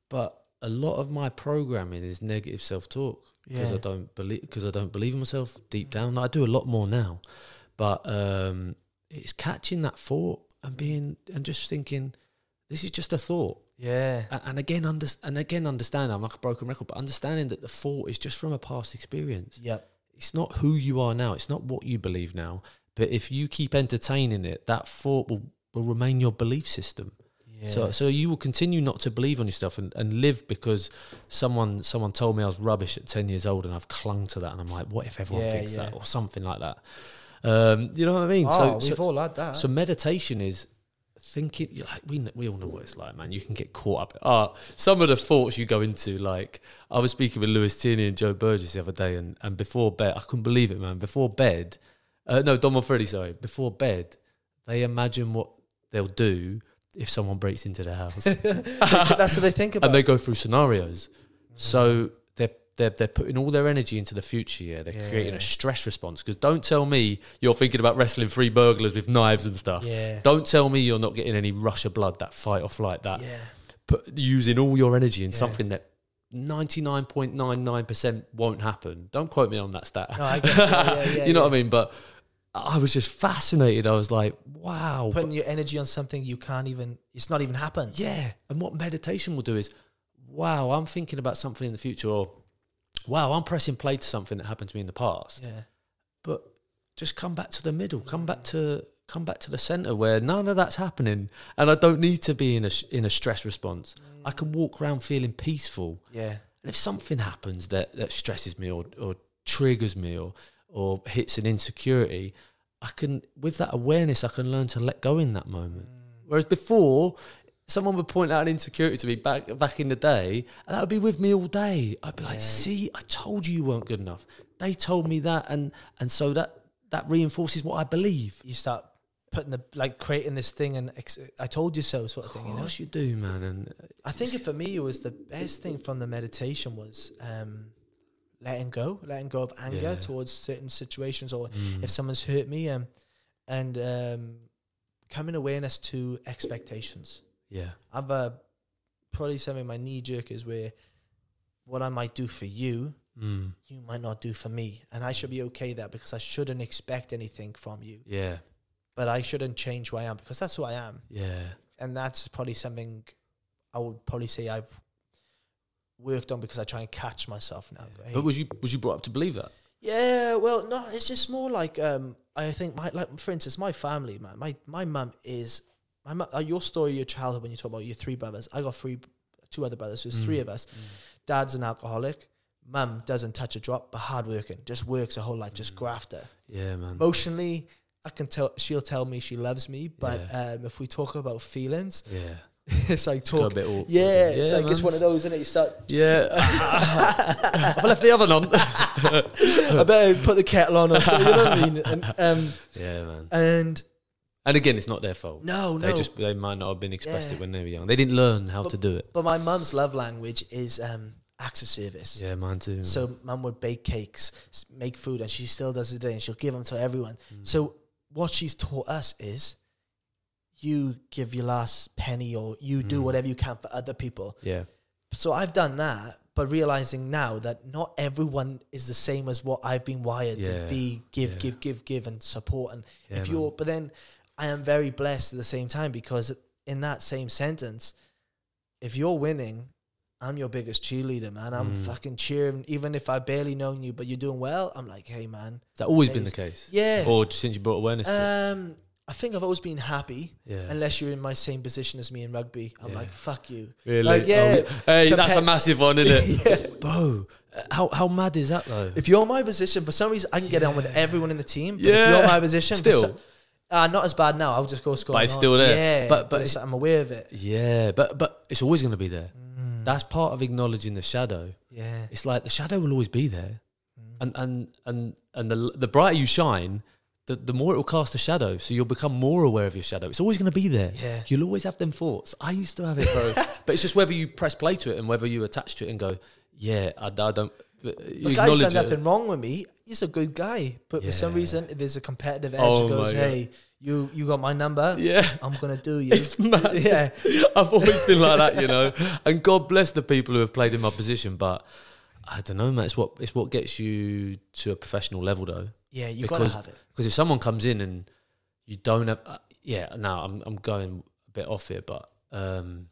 but a lot of my programming is negative self-talk because I don't believe because I don't believe in myself deep down. I do a lot more now, but um, it's catching that thought and being and just thinking, this is just a thought. Yeah. And, and again, under, and again, understand. I'm like a broken record, but understanding that the thought is just from a past experience. Yep. It's not who you are now. It's not what you believe now. But if you keep entertaining it, that thought will, will remain your belief system. Yeah. So, so you will continue not to believe on yourself and, and live because someone someone told me I was rubbish at ten years old, and I've clung to that. And I'm like, what if everyone Yeah, thinks that or something like that? Um, you know what I mean? oh, so, we've so, all had that. so meditation is thinking. you're Like we we all know what it's like, man. You can get caught up. Ah, some of the thoughts you go into. Like I was speaking with Lewis Tierney and Joe Burgess the other day, and and before bed, I couldn't believe it, man. Before bed, uh, no, Dom Manfredi, sorry. Before bed, they imagine what they'll do if someone breaks into their house, That's what they think about. and they go through scenarios. So they're they're putting all their energy into the future. Yeah, they're creating Yeah. a stress response. Because don't tell me you're thinking about wrestling three burglars with knives and stuff. yeah. Don't tell me you're not getting any rush of blood, that fight or flight, that Yeah. put, using all your energy in something that 99.99% won't happen. Don't quote me on that stat. No, I get that. Yeah, yeah, you know what I mean? But I was just fascinated. I was like, wow. Putting your energy on something you can't even, it's not even happened. Yeah. And what meditation will do is, wow, I'm thinking about something in the future, or wow, I'm pressing play to something that happened to me in the past. Yeah. But just come back to the middle. Come back to come back to the center where none of that's happening, and I don't need to be in a in a stress response. I can walk around feeling peaceful. Yeah. And if something happens that, that stresses me or, or triggers me or, or hits an insecurity, I can, with that awareness, I can learn to let go in that moment. Mm. Whereas before, someone would point out an insecurity to me back back in the day, and that would be with me all day. I'd be like, "See, I told you you weren't good enough. They told me that, and and so that that reinforces what I believe." You start putting the like creating this thing and ex- I told you so sort of Of thing. You know? course you do, man. And I think it, for me, it was the best thing from the meditation was um, letting go, letting go of anger Yeah. towards certain situations, or Mm. if someone's hurt me, um, and um, coming awareness to expectations. Yeah, I've uh, probably something my knee jerk is where what I might do for you, mm. you might not do for me, and I should be okay that because I shouldn't expect anything from you, yeah, but I shouldn't change who I am because that's who I am. yeah, and that's probably something I would probably say I've worked on because I try and catch myself now. Go, But was you was you brought up to believe that? yeah, well, no, it's just more like um, I think my like for instance, my family, man, my my mum is my uh, your story, your childhood when you talk about your three brothers. I got three, two other brothers. So there's three of us. Dad's an alcoholic. Mum doesn't touch a drop, but hardworking, just works her whole life, just grafter. Yeah, man. Emotionally, I can tell she'll tell me she loves me, but um, if we talk about feelings, Yeah. it's like talk. bit awkward. Yeah, it's like man. it's one of those, isn't it? You start. Yeah. I've left the oven on. I better put the kettle on, or so, you know what I mean? And, um, yeah, man. and And again, it's not their fault. no, They no. just they might not have been expressed Yeah. it when they were young. They didn't learn how to do it. but my mum's love language is um, acts of service. Yeah, mine too. So mum would bake cakes, s- make food, and she still does it today, and she'll give them to everyone. Mm. So what she's taught us is, you give your last penny, or you do Mm. whatever you can for other people. yeah, So I've done that, but realizing now that not everyone is the same as what I've been wired to be give, yeah. give, give, give, and support. And Yeah, if man. you're, but then I am very blessed at the same time because in that same sentence, if you're winning, I'm your biggest cheerleader, man. I'm Mm. fucking cheering, even if I barely known you, but you're doing well. I'm like, hey, man. has that always been the case? Yeah. Or since you brought awareness to it? Um, I think I've always been happy. Yeah. Unless you're in my same position as me in rugby, I'm Yeah. like, fuck you. Really? Like, yeah, Oh, hey, that's a massive one, isn't it? Yeah. Bro, uh, how how mad is that though? If you're my position, for some reason, I can get on with everyone in the team. But if you're my position, Still. Uh, not as bad now. I'll just go score. But it's still there. Yeah, But- but, but I'm aware of it. yeah, but but it's always going to be there. Mm. That's part of acknowledging the shadow. Yeah, It's like the shadow will always be there, Mm. and and and and the the brighter you shine, the the more it will cast a shadow. So you'll become more aware of your shadow. It's always going to be there. Yeah. You'll always have them thoughts. I used to have it, bro. but it's just whether you press play to it and whether you attach to it and go, yeah, I, I don't. You the guy's done it. nothing wrong with me. He's a good guy, but for some reason, there's a competitive edge. Oh goes, hey, you you got my number. Yeah. I'm gonna do you. It's mad. Yeah, I've always been like that, you know. And God bless the people who have played in my position, but I don't know, man. It's what it's what gets you to a professional level, though. yeah. You Because- gotta have it. Because if someone comes in and you don't have, uh, yeah, now I'm I'm going a bit off here, but um,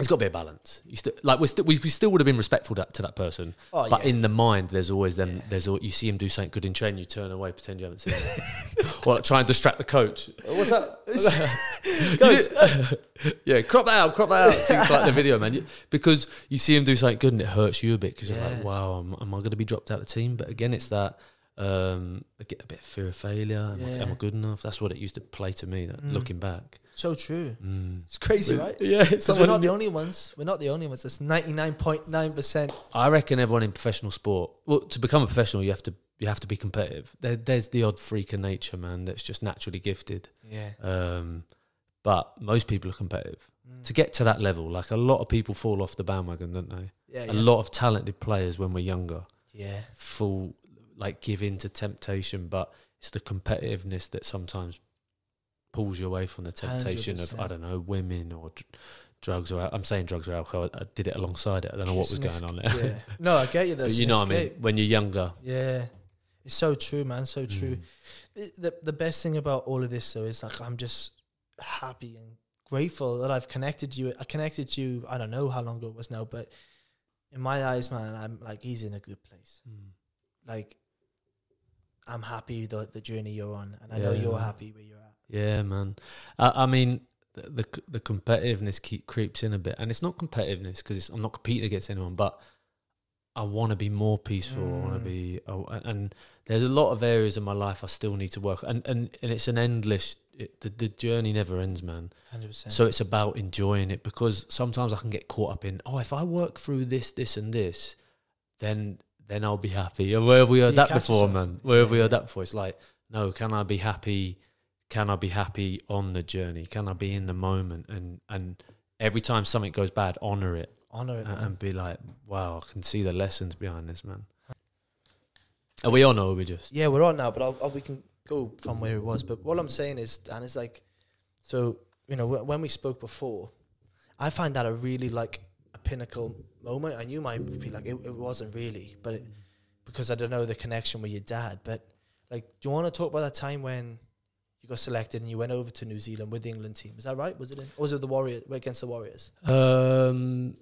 there's got to be a balance. You still like we still we, we still would have been respectful to, to that person, Oh but yeah. in the mind, there's always them. Yeah. There's al- you see him do something good in training, you turn away, pretend you haven't seen it, or like, try and distract the coach. What's Guys, did- yeah, crop that out, crop that out. Things like the video, man. You- Because you see him do something good and it hurts you a bit because you're like, wow, am, am I going to be dropped out of the team? But again, it's that um, I get a bit of fear of failure. Am, I, am I good enough? That's what it used to play to me. That Mm. looking back, so true. mm. It's crazy, right? Yeah, it's Because we're not the only ones. We're not the only ones. It's ninety nine point nine percent. I reckon everyone in professional sport. Well, to become a professional, you have to you have to be competitive. There, there's the odd freak of nature, man, that's just naturally gifted. Yeah. Um, but most people are competitive. Mm. To get to that level, like a lot of people fall off the bandwagon, don't they? Yeah. a yeah. lot of talented players when we're younger Yeah. fall like give in to temptation, but it's the competitiveness that sometimes pulls you away from the temptation of 100%. I don't know women or dr- drugs or I'm saying drugs or alcohol. I did it alongside it. I don't know what was going on there. Yeah. No, I get you. but you know what I mean. When you're younger, Yeah. It's so true, man. So true. Mm. The, the best thing about all of this though is like I'm just happy and grateful that I've connected you. I connected you. I don't know how long ago it was now, but in my eyes, man, I'm like he's in a good place. Mm. Like I'm happy the the journey you're on, and I know you're happy where you're. Yeah, man. I, I mean, the, the the competitiveness keep creeps in a bit, and it's not competitiveness because I'm not competing against anyone, but I want to be more peaceful. I want Mm. to be, oh, and- there's a lot of areas in my life I still need to work, and and, and it's an endless. It, the the journey never ends, man. Hundred percent. So it's about enjoying it because sometimes I can get caught up in, oh, if I work through this, this, and this, then then I'll be happy. And where have we heard You that before, yourself. man? Where have we heard that before? It's like, no, can I be happy? Can I be happy on the journey? Can I be in the moment? And and every time something goes bad, honor it honor it, and, and be like, wow, I can see the lessons behind this, man. Are we on or are we just? Yeah, we're on now, but I'll, I'll, we can go from where it was. But what I'm saying is, Dan, is like, so you know, wh- when we spoke before, I find that a really like a pinnacle moment, and you might feel like it, it wasn't really, but it, because I don't know the connection with your dad. But like, do you want to talk about that time when got selected and you went over to New Zealand with the England team? Is that right? Was it? In, or was it the Warriors against the Warriors? Um,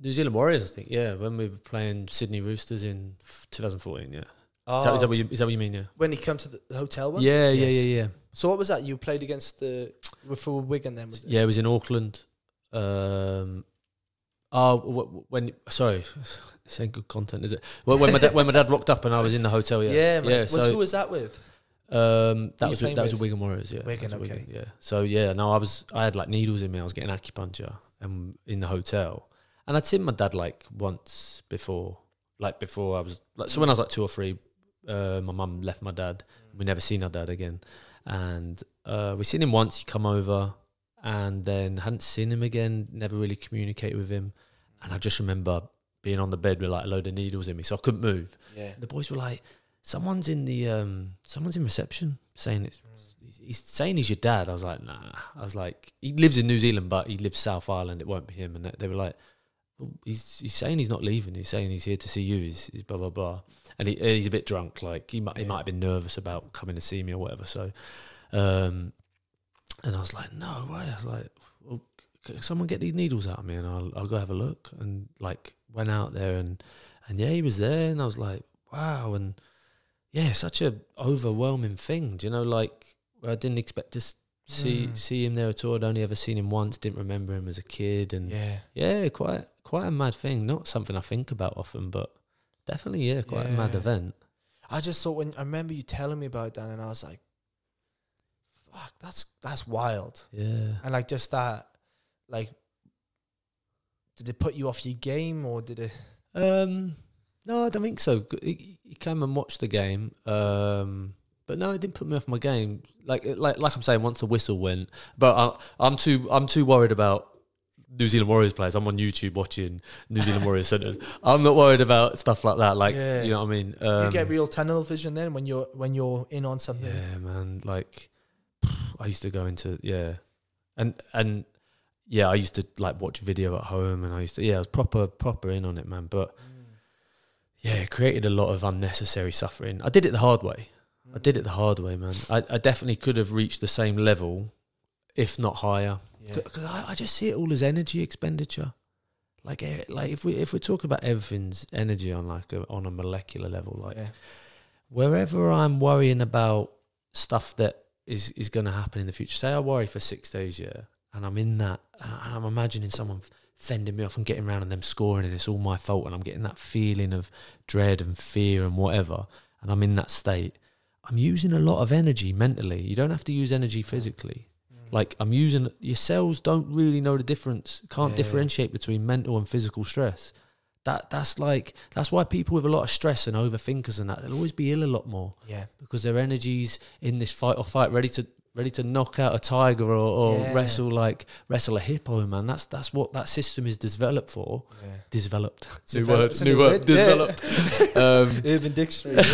New Zealand Warriors, I think. Yeah, when we were playing Sydney Roosters in 2014. Yeah. Oh, Is, that, is, that what you, is that what you mean? Yeah. when he came to the, hotel one? Yeah, yeah, Yes. yeah, yeah. So what was that? You played against the for Wigan then? Was it? Yeah, it was in Auckland. Um, oh, wh- wh- when sorry, ain't good content, is it? Well, when my dad, when my dad rocked up and I was in the hotel. Yeah, Yeah, yeah. So who was that with? Um, that was that was with Wigan Warriors. Yeah, Wigan, okay. Yeah. So yeah, no, I was I had like needles in me. I was getting acupuncture and in the hotel, and I'd seen my dad like once before, like before I was like so when I was like two or three. Uh, my mum left my dad. We never seen our dad again, and uh, we seen him once. He come over, and then hadn't seen him again. Never really communicated with him, and I just remember being on the bed with like a load of needles in me, so I couldn't move. Yeah. The boys were like, "Someone's in the um, someone's in reception saying it's." He's, saying he's your dad. I was like, nah. I was like, he lives in New Zealand, but he lives South Island. It won't be him. And they- they were like, well, he's he's saying he's not leaving. He's saying he's here to see you. He's, he's blah blah blah. And he, he's a bit drunk. Like he might he Yeah. might have been nervous about coming to see me or whatever. So, um, and I was like, no way. I was like, well, someone get these needles out of me, and I'll I'll go have a look. And like went out there, and and yeah, he was there, and I was like, wow, and yeah, such a overwhelming thing. Do you know, like I didn't expect to see Mm. see him there at all. I'd only ever seen him once. Didn't remember him as a kid, and Yeah. yeah, quite quite a mad thing. Not something I think about often, but definitely yeah, quite a mad event. I just thought when I remember you telling me about Dan, and I was like, "Fuck, that's that's wild." Yeah. And like just that, like, did it put you off your game or did it? Um, no, I don't think so. He, he came and watched the game. Um, but no, it didn't put me off my game. Like like like I'm saying, once the whistle went, but I, I'm too I'm too worried about New Zealand Warriors players. I'm on YouTube watching New Zealand Warriors centers. I'm not worried about stuff like that. Like Yeah. you know what I mean. Um, you get real tunnel vision then when you're when you're in on something. Yeah, man. Like I used to go into yeah, and and yeah, I used to like watch video at home, and I used to yeah, I was proper proper in on it, man. But yeah, it created a lot of unnecessary suffering. I did it the hard way. I did it the hard way, man. I, I definitely could have reached the same level, if not higher. Yeah. Because I, I just see it all as energy expenditure. Like, eh, like if we if we're talking about everything's energy on like a, on a molecular level, like yeah. wherever I'm worrying about stuff that is is going to happen in the future. Say I worry for six days, yeah, and I'm in that, and I'm imagining someone fending me off and getting around and them scoring, and it's all my fault, and I'm getting that feeling of dread and fear and whatever, and I'm in that state. I'm using a lot of energy mentally. You don't have to use energy physically. Mm. Like I'm using your cells don't really know the difference. Can't Yeah. differentiate between mental and physical stress. That that's like that's why people with a lot of stress and overthinkers and that they'll always be ill a lot more Yeah. because their energy's in this fight or fight, ready to ready to knock out a tiger or, or Yeah. wrestle like wrestle a hippo, man. That's that's what that system is developed for. Yeah. Developed. It's new developed- word. New new word. word, yeah. Developed. um, Urban Dictionary.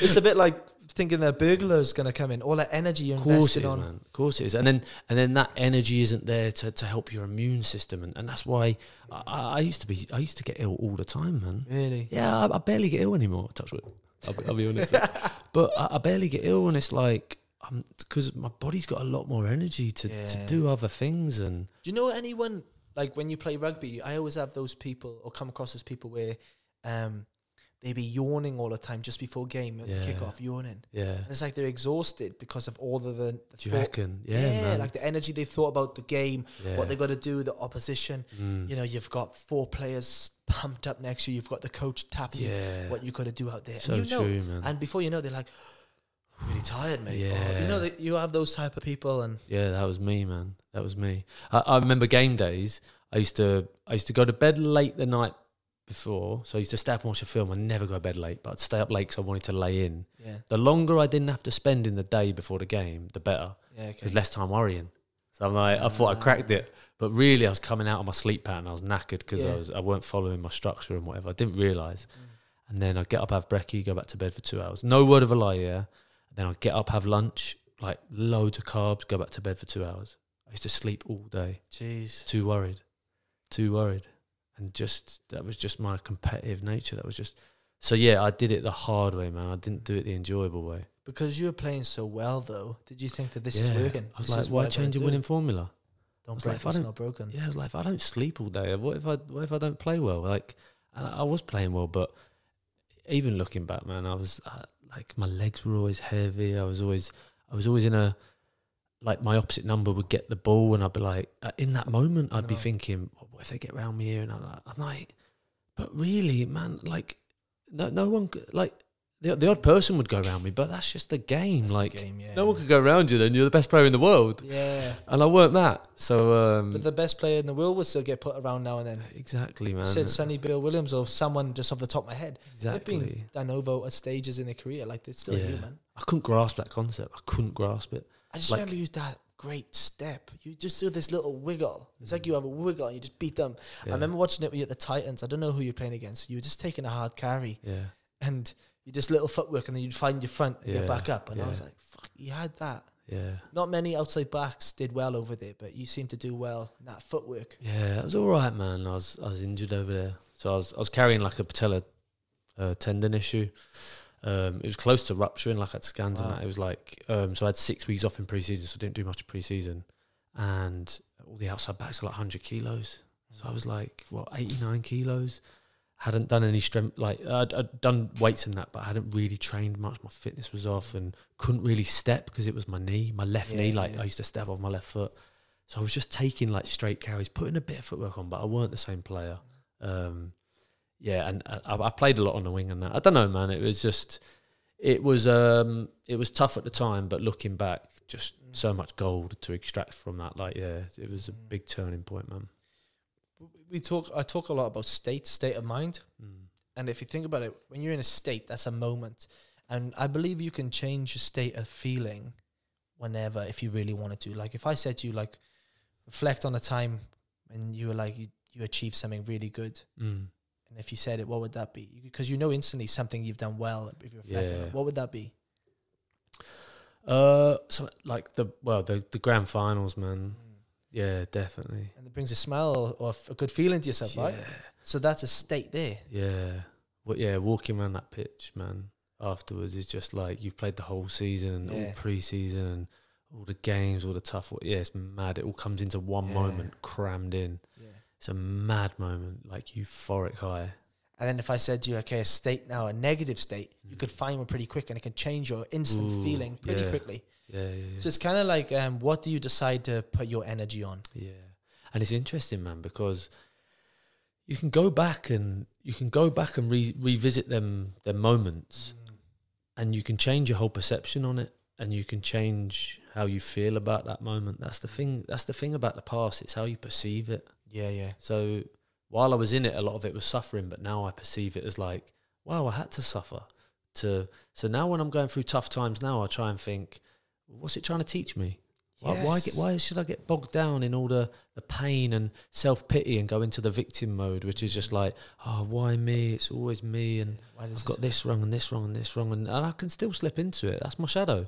it's a bit like thinking that burglar's going to come in. All that energy you're Of course invested is, on. man. Of course it is, and then and then that energy isn't there to, to help your immune system, and, and that's why I, I used to be I used to get ill all the time, man. Really? Yeah, I, I barely get ill anymore. Touch wood. I'll, be- I'll be honest, but I, I barely get ill, and it's like because my body's got a lot more energy to, to do other things, and Do you know anyone like when you play rugby, I always have those people or come across those people where um they be yawning all the time just before game and Yeah. kick off, yawning. Yeah. And it's like they're exhausted because of all of the, the Do you reckon? Yeah, man. like the energy they've thought about the game, yeah. what they got to do, the opposition. Mm. You know, you've got four players pumped up next to you. You've got the coach tapping you yeah. what you got to do out there. so and you know, true, man. and before you know, they're like, really tired, mate. Or, you know, that you have those type of people, and Yeah, that was me, man. That was me. I, I remember game days. I used to I used to go to bed late the night before, so I used to stay up and watch a film. I never go to bed late, but I'd stay up late because I wanted to lay in. yeah, The longer I didn't have to spend in the day before the game, the better. yeah, okay. There's less time worrying. So I'm like, I thought I ah. cracked it, but really I was coming out of my sleep pattern. I was knackered because Yeah. I was I weren't following my structure and whatever. I didn't realize. Mm. And then I'd get up, have brekkie, go back to bed for two hours. No word of a lie, yeah. Then I'd get up, have lunch, like loads of carbs, go back to bed for two hours. I used to sleep all day. Jeez. Too worried. Too worried. And just that was just my competitive nature. That was just so yeah, I did it the hard way, man. I didn't do it the enjoyable way. Because you were playing so well, though, did you think that this is Yeah. working? I was This like, why I change a winning formula? Don't break like, if I what's don't- broken. Yeah, I was like, if I don't sleep all day, what if I what if I don't play well? Like, and I was playing well, but even looking back, man, I was uh, like my legs were always heavy. I was always I was always in a like my opposite number would get the ball, and I'd be like, uh, in that moment, I'd be thinking, what if they get round me here? And I'm like, I'm like, but really, man, like, no, no one like. The, the odd person would go around me, but that's just the game. That's the like, game, yeah. no one could go around you. Then you're the best player in the world, Yeah. and I weren't that. So, um, But the best player in the world would still get put around now and then. exactly, man. You said Sonny Bill Williams or someone just off the top of my head. Exactly. They've been done over at stages in their career. Like they're still Yeah. human. I couldn't grasp that concept. I couldn't grasp it. I just Like- remember you that great step. You just do this little wiggle. It's like you have a wiggle and you just beat them. Yeah. I remember watching it with you at the Titans. I don't know who you're playing against. You were just taking a hard carry Yeah. and you just little footwork and then you'd find your front and Yeah, get back up. And I was like, fuck, you had that. Yeah. Not many outside backs did well over there, but you seemed to do well in that footwork. Yeah. It was all right, man. I was I was injured over there, so I was I was carrying like a patella uh, tendon issue. Um, it was close to rupturing. Like I had scans Wow. and that. It was like um, so I had six weeks off in preseason, so I didn't do much preseason, and all the outside backs are like hundred kilos. So I was like, what, 89 kilos? Hadn't done any strength, like, I'd, I'd done weights and that, but I hadn't really trained much. My fitness was off and couldn't really step because it was my knee, my left knee. Like, yeah. I used to step off my left foot. So I was just taking like straight carries, putting a bit of footwork on, but I weren't the same player. Um, yeah, and I, I played a lot on the wing and that. I don't know, man. It was just, it was, um, it was tough at the time, but looking back, just so much gold to extract from that. Like, yeah, it was a big turning point, man. We talk. I talk a lot about state, state of mind. Mm. And if you think about it, when you're in a state, that's a moment. And I believe you can change your state of feeling whenever if you really wanted to. Like if I said to you, like, reflect on a time when you were like you, you achieved something really good. Mm. And if you said it, what would that be? Because you know instantly something you've done well if you reflect on it. What would that be? Uh, so like the well, the the grand finals, man. Yeah, definitely. And it brings a smile or, or a good feeling to yourself, right? So that's a state there. yeah. Well, yeah, walking around that pitch, man. Afterwards, is just like you've played the whole season and all Yeah. pre-season and all the games, all the tough. Yeah, it's mad. It all comes into one Yeah. moment, crammed in. Yeah. It's a mad moment, like euphoric high. And then if I said to you, okay, a state now, a negative state, you mm. could find one pretty quick and it can change your instant Ooh, feeling pretty yeah. quickly. Yeah, yeah, yeah. So it's kind of like, um, what do you decide to put your energy on? Yeah, and it's interesting, man, because you can go back and you can go back and re- revisit them their moments, and you can change your whole perception on it, and you can change how you feel about that moment. That's the thing. That's the thing about the past. It's how you perceive it. Yeah, yeah. So while I was in it, a lot of it was suffering, but now I perceive it as like, wow, I had to suffer. To so now when I'm going through tough times, now I try and think, what's it trying to teach me? Why, why get why should I get bogged down in all the, the pain and self pity and go into the victim mode, which is just like, oh, why me? It's always me, and I've got this wrong and this wrong and this wrong, and, and I can still slip into it. That's my shadow,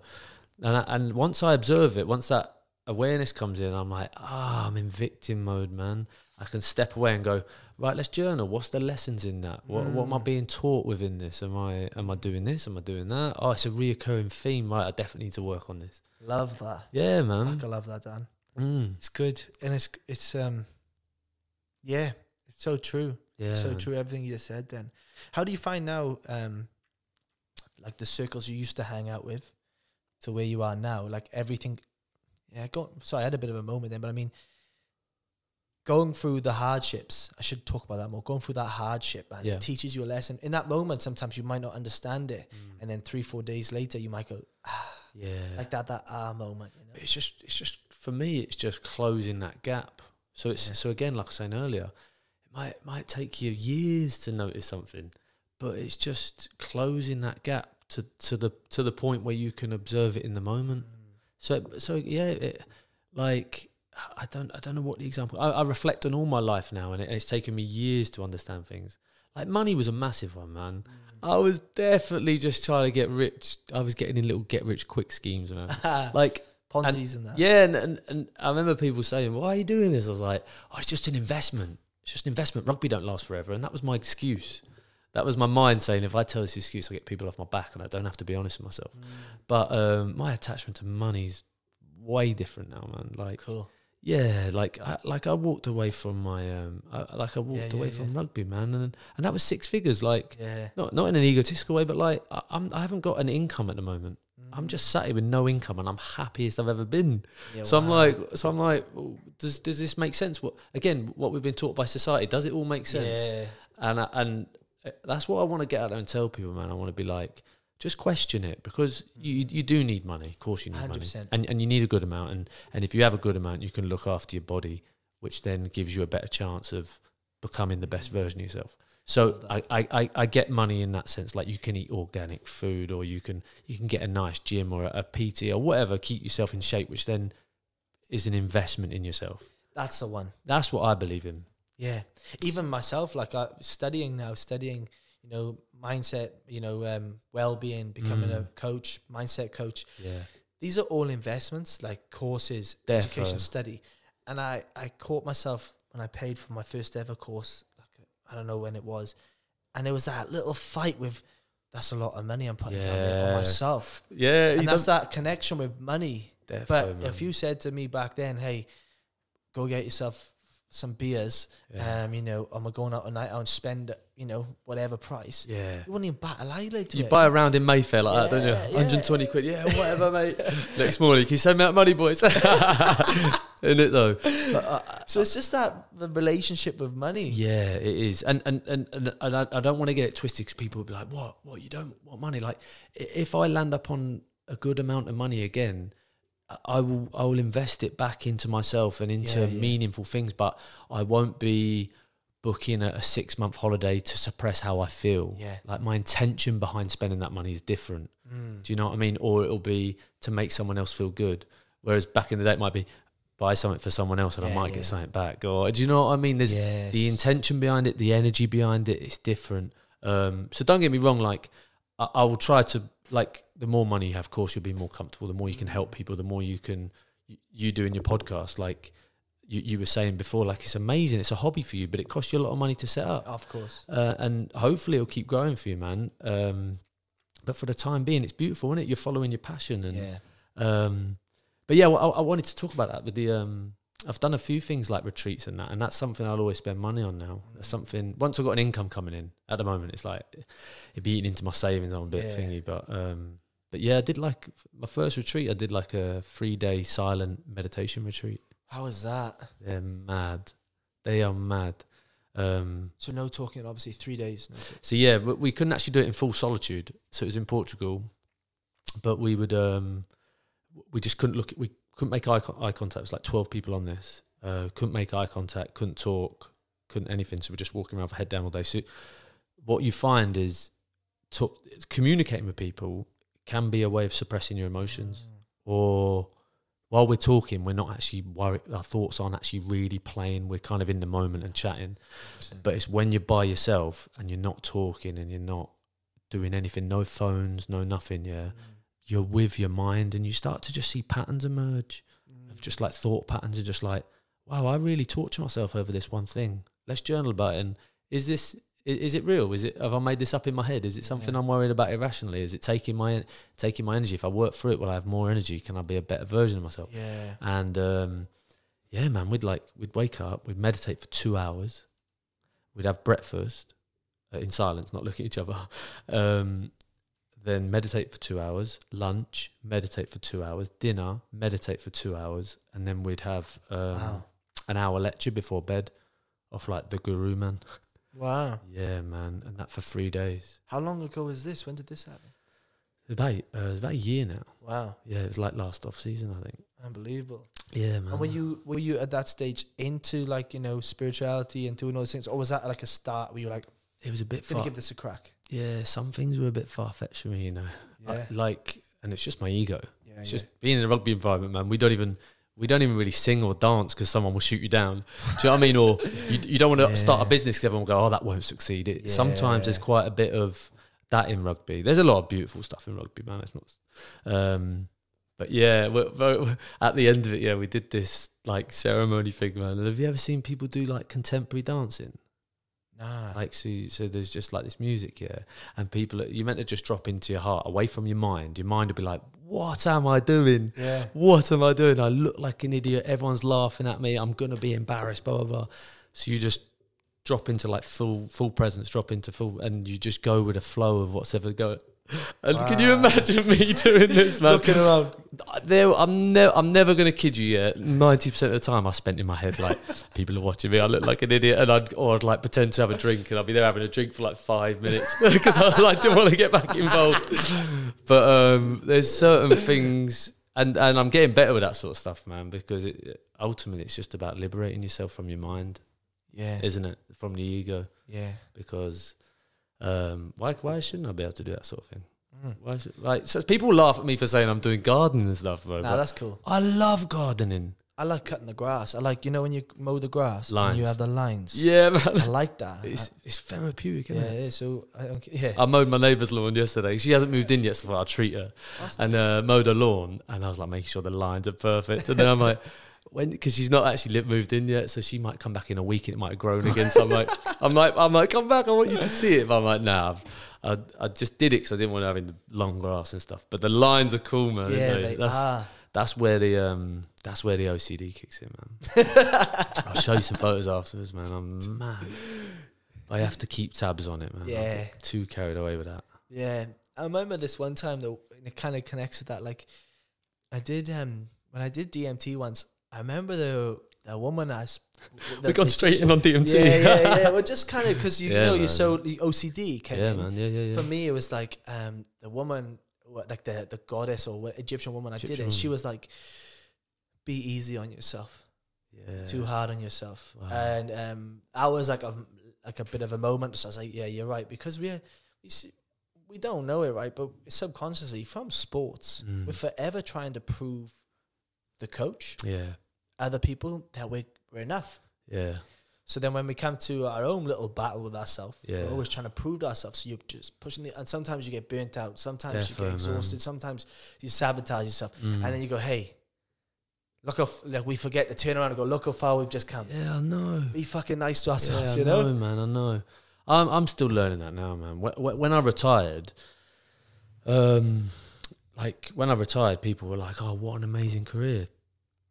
and I, and once I observe it, once that awareness comes in, I'm like, ah, I'm in victim mode, man. I can step away and go, right, let's journal. What's the lessons in that? What what am I Mm. being taught within this? Am I am I doing this? Am I doing that? Oh, it's a reoccurring theme, right? I definitely need to work on this. Love that. Yeah, man. Fuck, I love that, Dan. Mm. It's good, and it's it's um, Yeah, it's so true. Yeah, so true. Everything you just said. Then, how do you find now, um, like the circles you used to hang out with, to where you are now? Like everything. Yeah, go. Sorry, I had a bit of a moment then, but I mean, going through the hardships. I should talk about that more. Going through that hardship, man, Yeah. it teaches you a lesson. In that moment, sometimes you might not understand it, Mm. and then three, four days later, you might go ah, Yeah, like that. That ah moment. You know? it's just it's just for me it's just closing that gap so it's Yeah. so again like i was saying earlier it might might take you years to notice something but it's just closing that gap to to the to the point where you can observe it in the moment so so yeah it, like i don't i don't know what the example I, I reflect on all my life now and it, it's taken me years to understand things like money was a massive one man i was definitely just trying to get rich i was getting in little get rich quick schemes man like Ponzi's and, that. yeah, and, and, and I remember people saying, "Why are you doing this?" I was like, "Oh, it's just an investment. It's just an investment. Rugby don't last forever," and that was my excuse. That was my mind saying, "If I tell this excuse, I get people off my back, and I don't have to be honest with myself." Mm. But um, my attachment to money's way different now, man. Like, Cool. Yeah, like I, like I walked away from my um, I, like I walked Yeah, away yeah, from yeah. rugby, man, and and that was six figures. Like, not not in an egotistical way, but like I, I'm I haven't got an income at the moment. I'm just sat here with no income, and I'm happiest I've ever been. So I'm like, so I'm like, does does this make sense? What again? What we've been taught by society does it all make sense? Yeah. And I, and uh, that's what I want to get out there and tell people, man. I want to be like, just question it because you you do need money. Of course, you need money, 100%. and and you need a good amount. And and if you have a good amount, you can look after your body, which then gives you a better chance of becoming the best version of yourself. So I, I, I, I get money in that sense. Like you can eat organic food, or you can you can get a nice gym or a, a PT or whatever, keep yourself in shape, which then is an investment in yourself. That's the one. That's what I believe in. Yeah. Even myself, like I studying now, studying, you know, mindset, you know, um, well being, becoming a Mm. coach, mindset coach. Yeah, These are all investments, like courses, education, study. And I, I caught myself when I paid for my first ever course, like I don't know when it was. And there was that little fight with that's a lot of money I'm putting down there on myself. yeah. and that's that connection with money. Defo, But man. if you said to me back then, hey, go get yourself some beers, Yeah. um, you know, am I going out a night out and spend, you know, whatever price? yeah. You wouldn't even bat an eyelid to You it. buy around in Mayfair like that, don't you? yeah. 120 quid. Yeah, whatever, mate. Next morning, can you send me out money, boys? Isn't it though? But, uh, so it's just that the relationship with money. Yeah, it is, and and and, and, and I, I don't want to get it twisted because people will be like, "What? What? You don't want money?" Like, if I land up on a good amount of money again, I- will I will invest it back into myself and into Yeah, yeah. meaningful things, but I won't be booking a, a six month holiday to suppress how I feel. Yeah. like my intention behind spending that money is different. Mm. Do you know what I mean? Or it'll be to make someone else feel good. Whereas back in the day, it might be buy something for someone else and I might yeah. get something back. Or do you know what I mean? There's Yes. the intention behind it, the energy behind it. It's different. Um, so don't get me wrong. Like I, I will try to like the more money you have, of course, you'll be more comfortable. The more you can help people, the more you can you, you doing your podcast. Like you, you were saying before, like it's amazing. It's a hobby for you, but it costs you a lot of money to set up Of course. uh, and hopefully it'll keep growing for you, man. Um, but for the time being, it's beautiful, isn't it? You're following your passion, and Yeah. um, but yeah, well, I, I wanted to talk about that with the. Um, I've done a few things like retreats and that, and that's something I'll always spend money on now. That's something once I've got an income coming in. At the moment, it's like it'd be eating into my savings. I'm a bit Yeah. thingy, but um, but yeah, I did like my first retreat. I did like a three day silent meditation retreat. How was that? They're mad. They are mad. Um, So no talking, obviously three days. No. So yeah, we, we couldn't actually do it in full solitude. So it was in Portugal, but we would um, we just couldn't look. At, we couldn't make eye, eye contact. It was like twelve people on this. Uh, couldn't make eye contact. Couldn't talk. Couldn't anything. So we're just walking around with head down all day. So what you find is to, communicating with people can be a way of suppressing your emotions, or while we're talking, we're not actually worried. Our thoughts aren't actually really playing. We're kind of in the moment and chatting. But it's when you're by yourself and you're not talking and you're not doing anything, no phones, no nothing, yeah. You're with your mind and you start to just see patterns emerge of just like thought patterns and just like, wow, I really torture myself over this one thing. Let's journal about it. And is this is it real? Is it have I made this up in my head? Is it something Yeah. I'm worried about irrationally? Is it taking my taking my energy? If I work through it, will I have more energy? Can I be a better version of myself? Yeah. And um, yeah, man, we'd like we'd wake up, we'd meditate for two hours, we'd have breakfast uh, in silence, not looking at each other. Um, then meditate for two hours, lunch, meditate for two hours, dinner, meditate for two hours, and then we'd have um, Wow. an hour lecture before bed off like the guru man. Wow. Yeah, man, and that for three days. How long ago was this? When did this happen? About uh, it's about a year now. Wow. Yeah, it was like last off season, I think. Unbelievable. Yeah, man. And were you were you at that stage into like you know spirituality and doing all those things, or was that like a start where you were like, It was a bit gonna far. give this a crack? Yeah, some things were a bit far fetched for me, you know. I- like, and it's just my ego. yeah, It's yeah. just being in a rugby environment, man. We don't even we don't even really sing or dance because someone will shoot you down. Do you know what I mean? Or you, you don't want to start a business because everyone will go, oh, that won't succeed. It, Sometimes there's quite a bit of that in rugby. There's a lot of beautiful stuff in rugby, man. It's not. Um, but yeah, we're, we're- at the end of it, yeah, we did this like ceremony thing, man. And have you ever seen people do like contemporary dancing? Nah, Like so, so there's just like this music, yeah, and people you're meant to just drop into your heart, away from your mind. Your mind will be like, "What am I doing? yeah, What am I doing? I look like an idiot. Everyone's laughing at me. I'm gonna be embarrassed." Blah blah blah. So you just drop into like full full presence, drop into full, and you just go with the flow of what's ever going. And can you imagine me doing this, man? looking around. there, I'm never, I'm never gonna kid you. Yeah, ninety percent of the time I spent in my head like people are watching me. I look like an idiot, and I'd or I'd like pretend to have a drink, and I'd be there having a drink for like five minutes because I like didn't want to get back involved. But um, there's certain things, and and I'm getting better with that sort of stuff, man, because it ultimately it's just about liberating yourself from your mind, Yeah, isn't it? From the ego, yeah. because um, why why shouldn't I be able to do that sort of thing? Mm. Why should, like so people laugh at me for saying I'm doing gardening and stuff, bro. Nah, that's cool. I love gardening. I like cutting the grass. I like you know when you mow the grass and you have the lines. Yeah, man. I like that. It's it's therapeutic, isn't yeah, it? yeah. So I don't. Yeah. I mowed my neighbour's lawn yesterday. She hasn't moved in yet, so I thought treat her. That's And uh, mowed her lawn, and I was like making sure the lines are perfect. And then I'm like, when because she's not actually li- moved in yet, so she might come back in a week and it might have grown again. So I'm like, I'm like, I'm like, come back. I want you to see it. But I'm like, nah. I, I just did it because I didn't want to have in the long grass and stuff. But the lines are cool, man. yeah, know, they that's are. that's where the um that's where the OCD kicks in, man. I'll show you some photos afterwards, man. I'm mad. I have to keep tabs on it, man. Yeah. too carried away with that. Yeah, I remember this one time though, and it kind of connects with that. Like, I did um when I did DMT once. I remember the the woman I. s- we got straight in on DMT. Yeah, yeah, yeah. Well, just kind of because you Yeah, know you're so the OCD came yeah, in. man. Yeah, yeah, yeah. For me, it was like um the woman, what, like the the goddess or Egyptian woman. I did Egyptian it. She was like, "Be easy on yourself. yeah. Too hard on yourself." Wow. And um, I was like a like a bit of a moment. So I was like, "Yeah, you're right," because we're we see, we don't know it, right? But subconsciously, from sports, Mm. we're forever trying to prove the coach, Yeah, other people that we're, we're enough. yeah, So then when we come to our own little battle with ourselves, Yeah. we're always trying to prove to ourselves. So you're just pushing the, and sometimes you get burnt out. Sometimes you Defo, get man. exhausted. Sometimes you sabotage yourself. Mm. And then you go, hey, look how, like we forget to turn around and go, look how far we've just come. yeah. I know. Be fucking nice to Yeah, ourselves, I you know? man. I know. I'm I'm still learning that now, man. Wh- wh- When I retired, um, like when I retired, people were like, "Oh, what an amazing career."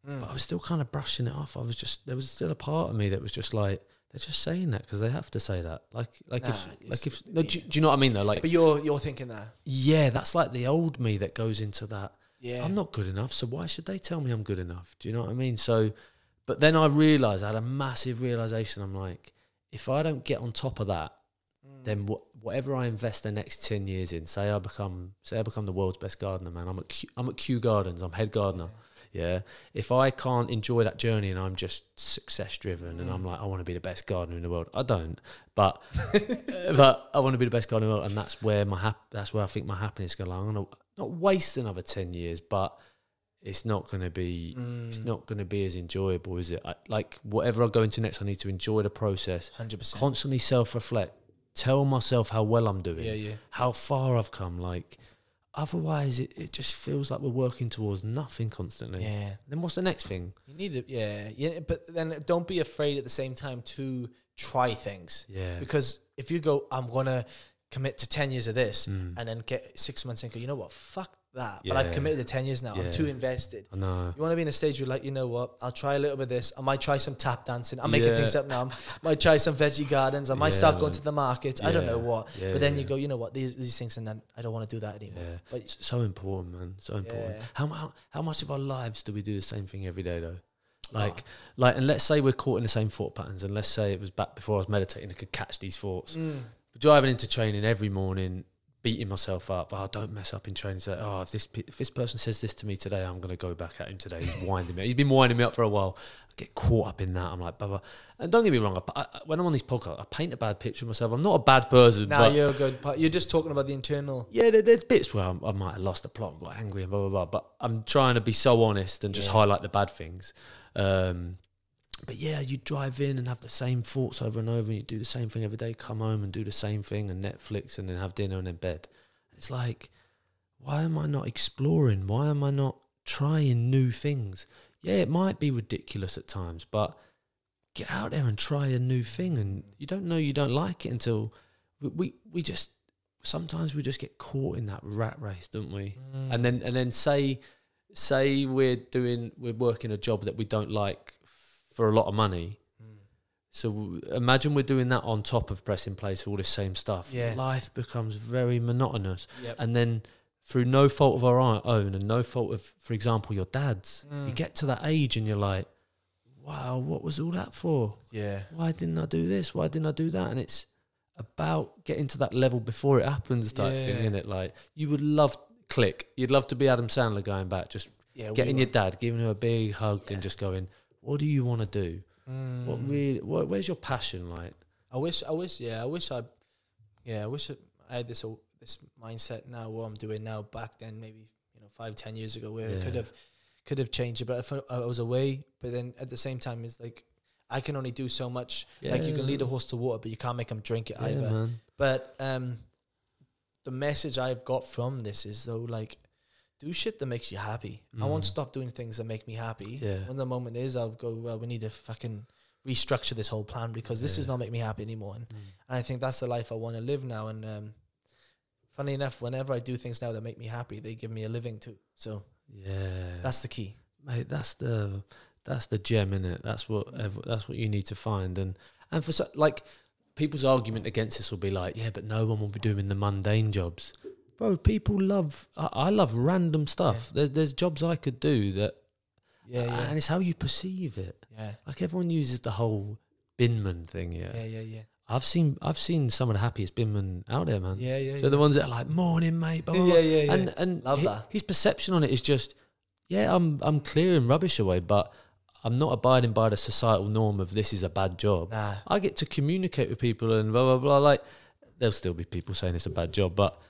Mm. But I was still kind of brushing it off. I was just there was still a part of me that was just like they're just saying that because they have to say that. Like like Nah, if like if no, do, you- do you know what I mean though? Like But you're, you're thinking that. yeah, that's like the old me that goes into that. Yeah. I'm not good enough, so why should they tell me I'm good enough? Do you know what I mean? So, but then I realized I had a massive realization. I'm like, if I don't get on top of that, Mm. then wh- whatever I invest the next ten years in, say I become, say I become the world's best gardener, man. I'm at Kew, I'm at Kew Gardens. I'm head gardener. Yeah. If I can't enjoy that journey and I'm just success driven and I'm Mm. like, I want to be the best gardener in the world. I don't, but but I want to be the best gardener in the world, and that's where my hap- that's where I think my happiness is going. I'm gonna not waste another ten years, but it's not going to be it's Mm. not going to be as enjoyable, is it? I, like whatever I go into next, I need to enjoy the process. 100%. Constantly self reflect. Tell myself how well I'm doing yeah, yeah. how far I've come. Like, otherwise, it, it just feels like we're working towards nothing constantly. Yeah. Then what's the next thing? You need it. Yeah. yeah. But then don't be afraid at the same time to try things. Yeah. Because if you go, I'm gonna commit to ten years of this, Mm. and then get six months in, go, you know what? Fuck that, but I've committed to ten years now. I'm too invested. I know. You want to be in a stage where, like, you know what? I'll try a little bit of this. I might try some tap dancing. I'm making Yeah. things up now. I might try some veggie gardens. I might Yeah, start going to the markets. I don't know what. Yeah, but then yeah. you go, you know what? These these things, and then I don't want to do that anymore. Yeah. But It's so important, man. So important. Yeah. How, how how much of our lives do we do the same thing every day though? Oh. Like like and let's say we're caught in the same thought patterns and let's say it was back before I was meditating I could catch these thoughts. Mm. But driving into training every morning, beating myself up. Oh, don't mess up in training. So, oh, if this if this person says this to me today, I'm going to go back at him today. He's winding me. He's been winding me up for a while. I get caught up in that. I'm like, blah, blah. And don't get me wrong. I, I, when I'm on these podcasts, I paint a bad picture of myself. I'm not a bad person. But you're good. You're just talking about the internal. yeah, there, there's bits where I'm, I might have lost the plot, got angry, and blah blah blah. But I'm trying to be so honest and just Yeah. highlight the bad things. Um, but yeah, you drive in and have the same thoughts over and over, and you do the same thing every day. Come home and do the same thing, and Netflix, and then have dinner and then bed. It's like, why am I not exploring? Why am I not trying new things? Yeah, it might be ridiculous at times, but get out there and try a new thing. And you don't know you don't like it until we we, we just sometimes we just get caught in that rat race, don't we? Mm. And then and then say say we're doing we're working a job that we don't like for a lot of money. Mm. So imagine we're doing that on top of pressing for all this same stuff. Yeah. Life becomes very monotonous. Yep. And then through no fault of our own- and no fault of, for example, your dad's, you Mm. get to that age and you're like, wow, what was all that for? yeah. Why didn't I do this? Why didn't I do that? And it's about getting to that level before it happens type thing, Yeah. isn't it? Like you would love click. You'd love to be Adam Sandler going back, just Yeah. getting your dad, giving him a big hug Yeah. and just going, What do you want to do? Mm. What really what, where's your passion like? I wish, I wish, yeah, I wish I, yeah, I wish I had this uh, this mindset now. What I'm doing now, back then, maybe you know, five, ten years ago, where I could have, could have changed it. But if I I was away, but then at the same time, it's like I can only do so much. Like you can lead a horse to water, but you can't make him drink it Yeah, either. man. But um, the message I've got from this is though, like, do shit that makes you happy. I won't Mm. stop doing things that make me happy. Yeah. When the moment is, I'll go. Well, we need to fucking restructure this whole plan because this does Yeah. not make me happy anymore. And, Mm. and I think that's the life I want to live now. And um, funny enough, whenever I do things now that make me happy, they give me a living too. So Yeah. that's the key. mate. That's the that's the gem in it. That's what that's what you need to find. And and for so, like people's argument against this will be like, yeah, but no one will be doing the mundane jobs, bro. People love. I, I love random stuff. There's there's jobs I could do that, Yeah, yeah, and it's how you perceive it. yeah, Like everyone uses the whole binman thing. Yeah, yeah, yeah, yeah, I've seen I've seen some of the happiest binmen out there, man. yeah, yeah. So the ones that are like morning, mate. Blah, blah, blah." Yeah, yeah, yeah. And and Love hi- that. his perception on it is just, yeah, I'm I'm clearing rubbish away, but I'm not abiding by the societal norm of this is a bad job. Nah, I get to communicate with people and blah blah blah. Like there'll still be people saying it's a bad job, but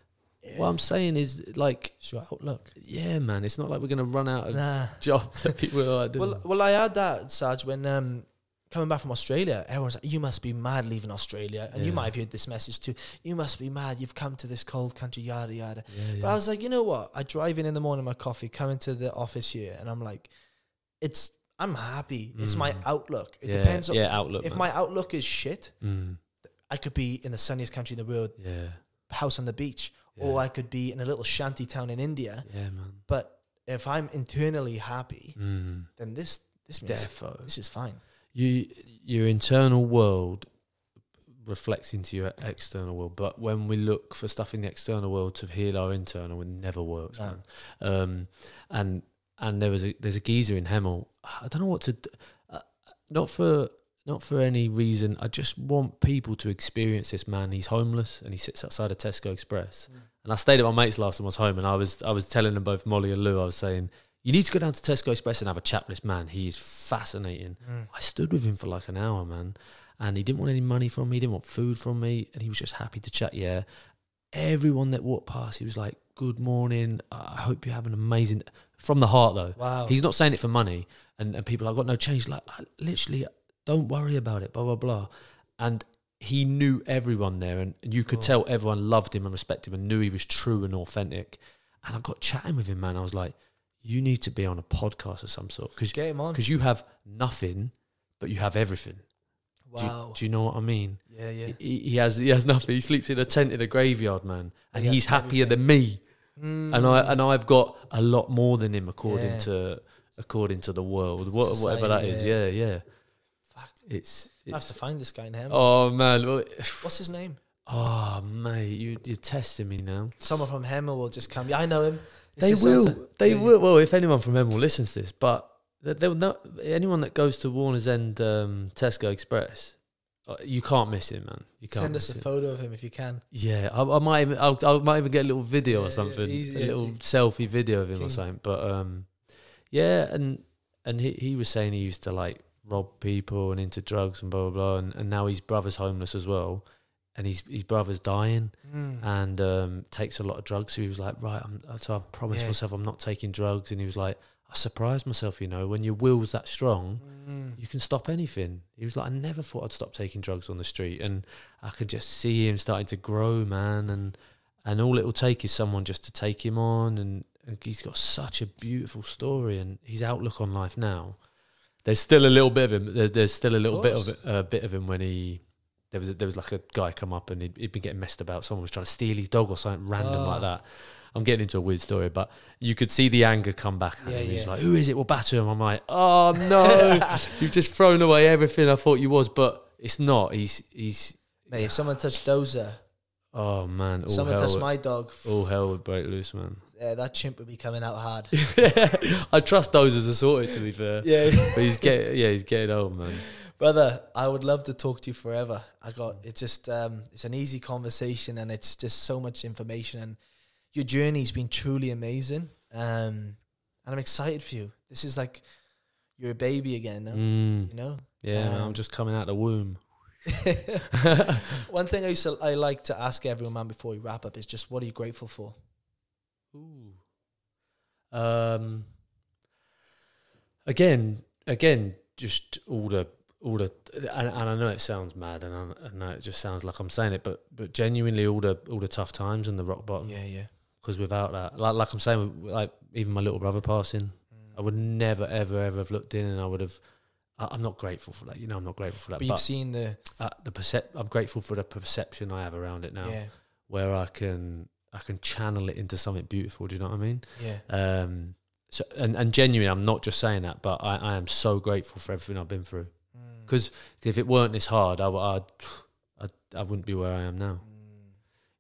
what I'm saying is like, it's your outlook. yeah, man, it's not like we're gonna run out of Nah. jobs that people are doing. Well, well, I had that, Sarge, when um, coming back from Australia. Everyone's like, "You must be mad leaving Australia," and you might have heard this message too. You must be mad. You've come to this cold country, yada yada. yeah, But I was like, you know what? I drive in in the morning, my coffee, come into the office here, and I'm like, it's. I'm happy. It's my Mm. outlook. It yeah, depends on yeah, outlook. if man. my outlook is shit. mm, I could be in the sunniest country in the world, yeah, house on the beach, or I could be in a little shanty town in India. yeah, man. But if I'm internally happy, Mm, then this this means defo. this is fine. you your internal world reflects into your external world but when we look for stuff in the external world to heal our internal it never works No. man um and and there was a there's a geezer in Hemel I don't know what to d- uh, not for not for any reason I just want people to experience this man he's homeless and he sits outside a Tesco Express and I stayed at my mate's last time I was home and I was I was telling them both Molly and Lou I was saying you need to go down to Tesco Express and have a chat with this man he is fascinating Mm. I stood with him for like an hour, man, and he didn't want any money from me, he didn't want food from me, and he was just happy to chat. Yeah, everyone that walked past, he was like, "Good morning. I hope you have an amazing." From the heart, though. Wow. He's not saying it for money, and, and people, I've got no change. Like, I- literally, don't worry about it. Blah blah blah, and he knew everyone there, and you could Oh. tell everyone loved him and respected him, and knew he was true and authentic. And I got chatting with him, man. I was like, "You need to be on a podcast of some sort because Get him on. because you have nothing, but you have everything. Do you- Wow. Do, you know what I mean? yeah, yeah. He, he has he has nothing. He sleeps in a tent in a graveyard, man, and He he's happier everything. than me. Mm. and I and I've got a lot more than him according Yeah. to according to the world, what, whatever that is. Yeah, yeah. Fuck. It's, I have to find this guy now. oh man, well, What's his name? oh mate, you you're testing me now. Someone from Hemel will just come. Yeah, I know him. It's They will. They Yeah. will. Well, if anyone from Hemel listens to this, but they- they'll know anyone that goes to Warner's End um, Tesco Express, uh, you can't miss him, man. You can't. Send us a him. photo of him if you can. Yeah, I, I might even. I'll, I might even get a little video Yeah, or something, easy, a yeah, little yeah. selfie video of him or something. But um, yeah, and and he he was saying he used to like rob people and into drugs and blah blah blah, and, and now his brother's homeless as well, and his his brother's dying Mm. and um, takes a lot of drugs. So he was like, right, I'm, so I've promised Yeah. myself I'm not taking drugs, and he was like, I surprised myself, you know, when your will's that strong, Mm. you can stop anything. He was like, I never thought I'd stop taking drugs on the street, and I could just see him starting to grow, man, and and all it'll take is someone just to take him on, and he's got such a beautiful story, and his outlook on life now. There's still a little bit of him. There, there's still a little bit of course. it, a bit of him when he. There was a, there was like a guy come up and he'd, he'd been getting messed about. Someone was trying to steal his dog or something random Ah. like that. I'm getting into a weird story, but you could see the anger come back. At Yeah, him. He's yeah. like, "Who is it? We'll batter him." I'm like, "Oh no, you've just thrown away everything I thought you was." But it's not. He's he's. Mate, if someone touched Dozer, Oh man, someone touched would- my dog, all hell would break loose, man. Yeah, that chimp would be coming out hard. I trust those as a sorted, to be fair. yeah. But he's getting, yeah, he's getting old, man. Brother, I would love to talk to you forever. I got it's just um it's an easy conversation and it's just so much information and your journey's been truly amazing. Um and I'm excited for you. This is like you're a baby again now, Mm, you know? yeah, Um, I'm just coming out of the womb. One thing I used to I like to ask everyone man before we wrap up is just what are you grateful for? Ooh. Um. Again, again, just all the all the, and, and I know it sounds mad, and I, I know it just sounds like I'm saying it, but but genuinely, all the all the tough times and the rock bottom. Yeah, yeah. Because without that, like like I'm saying, like even my little brother passing, I would never ever ever have looked in, and I would have. I, I'm not grateful for that. You know, I'm not grateful for that. But But, you've seen the uh, the percep- I'm grateful for the perception I have around it now, yeah, where I can I can channel it into something beautiful. Do you know what I mean? yeah. Um, so and and genuinely, I'm not just saying that, but I, I am so grateful for everything I've been through. Mm, Because if it weren't this hard, I, I'd, I'd I wouldn't be where I am now. mm.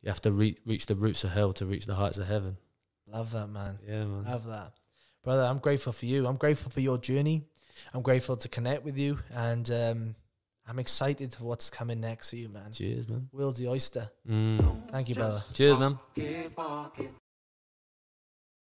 You have to re- reach the roots of hell to reach the heights of heaven. Love that man. Yeah, man. Love that. Brother, I'm grateful for you. I'm grateful for your journey. I'm grateful to connect with you. And um, I'm excited for what's coming next for you, man. Cheers, man. Will's the oyster. Mm. Thank you, brother. Cheers, man. Get walking.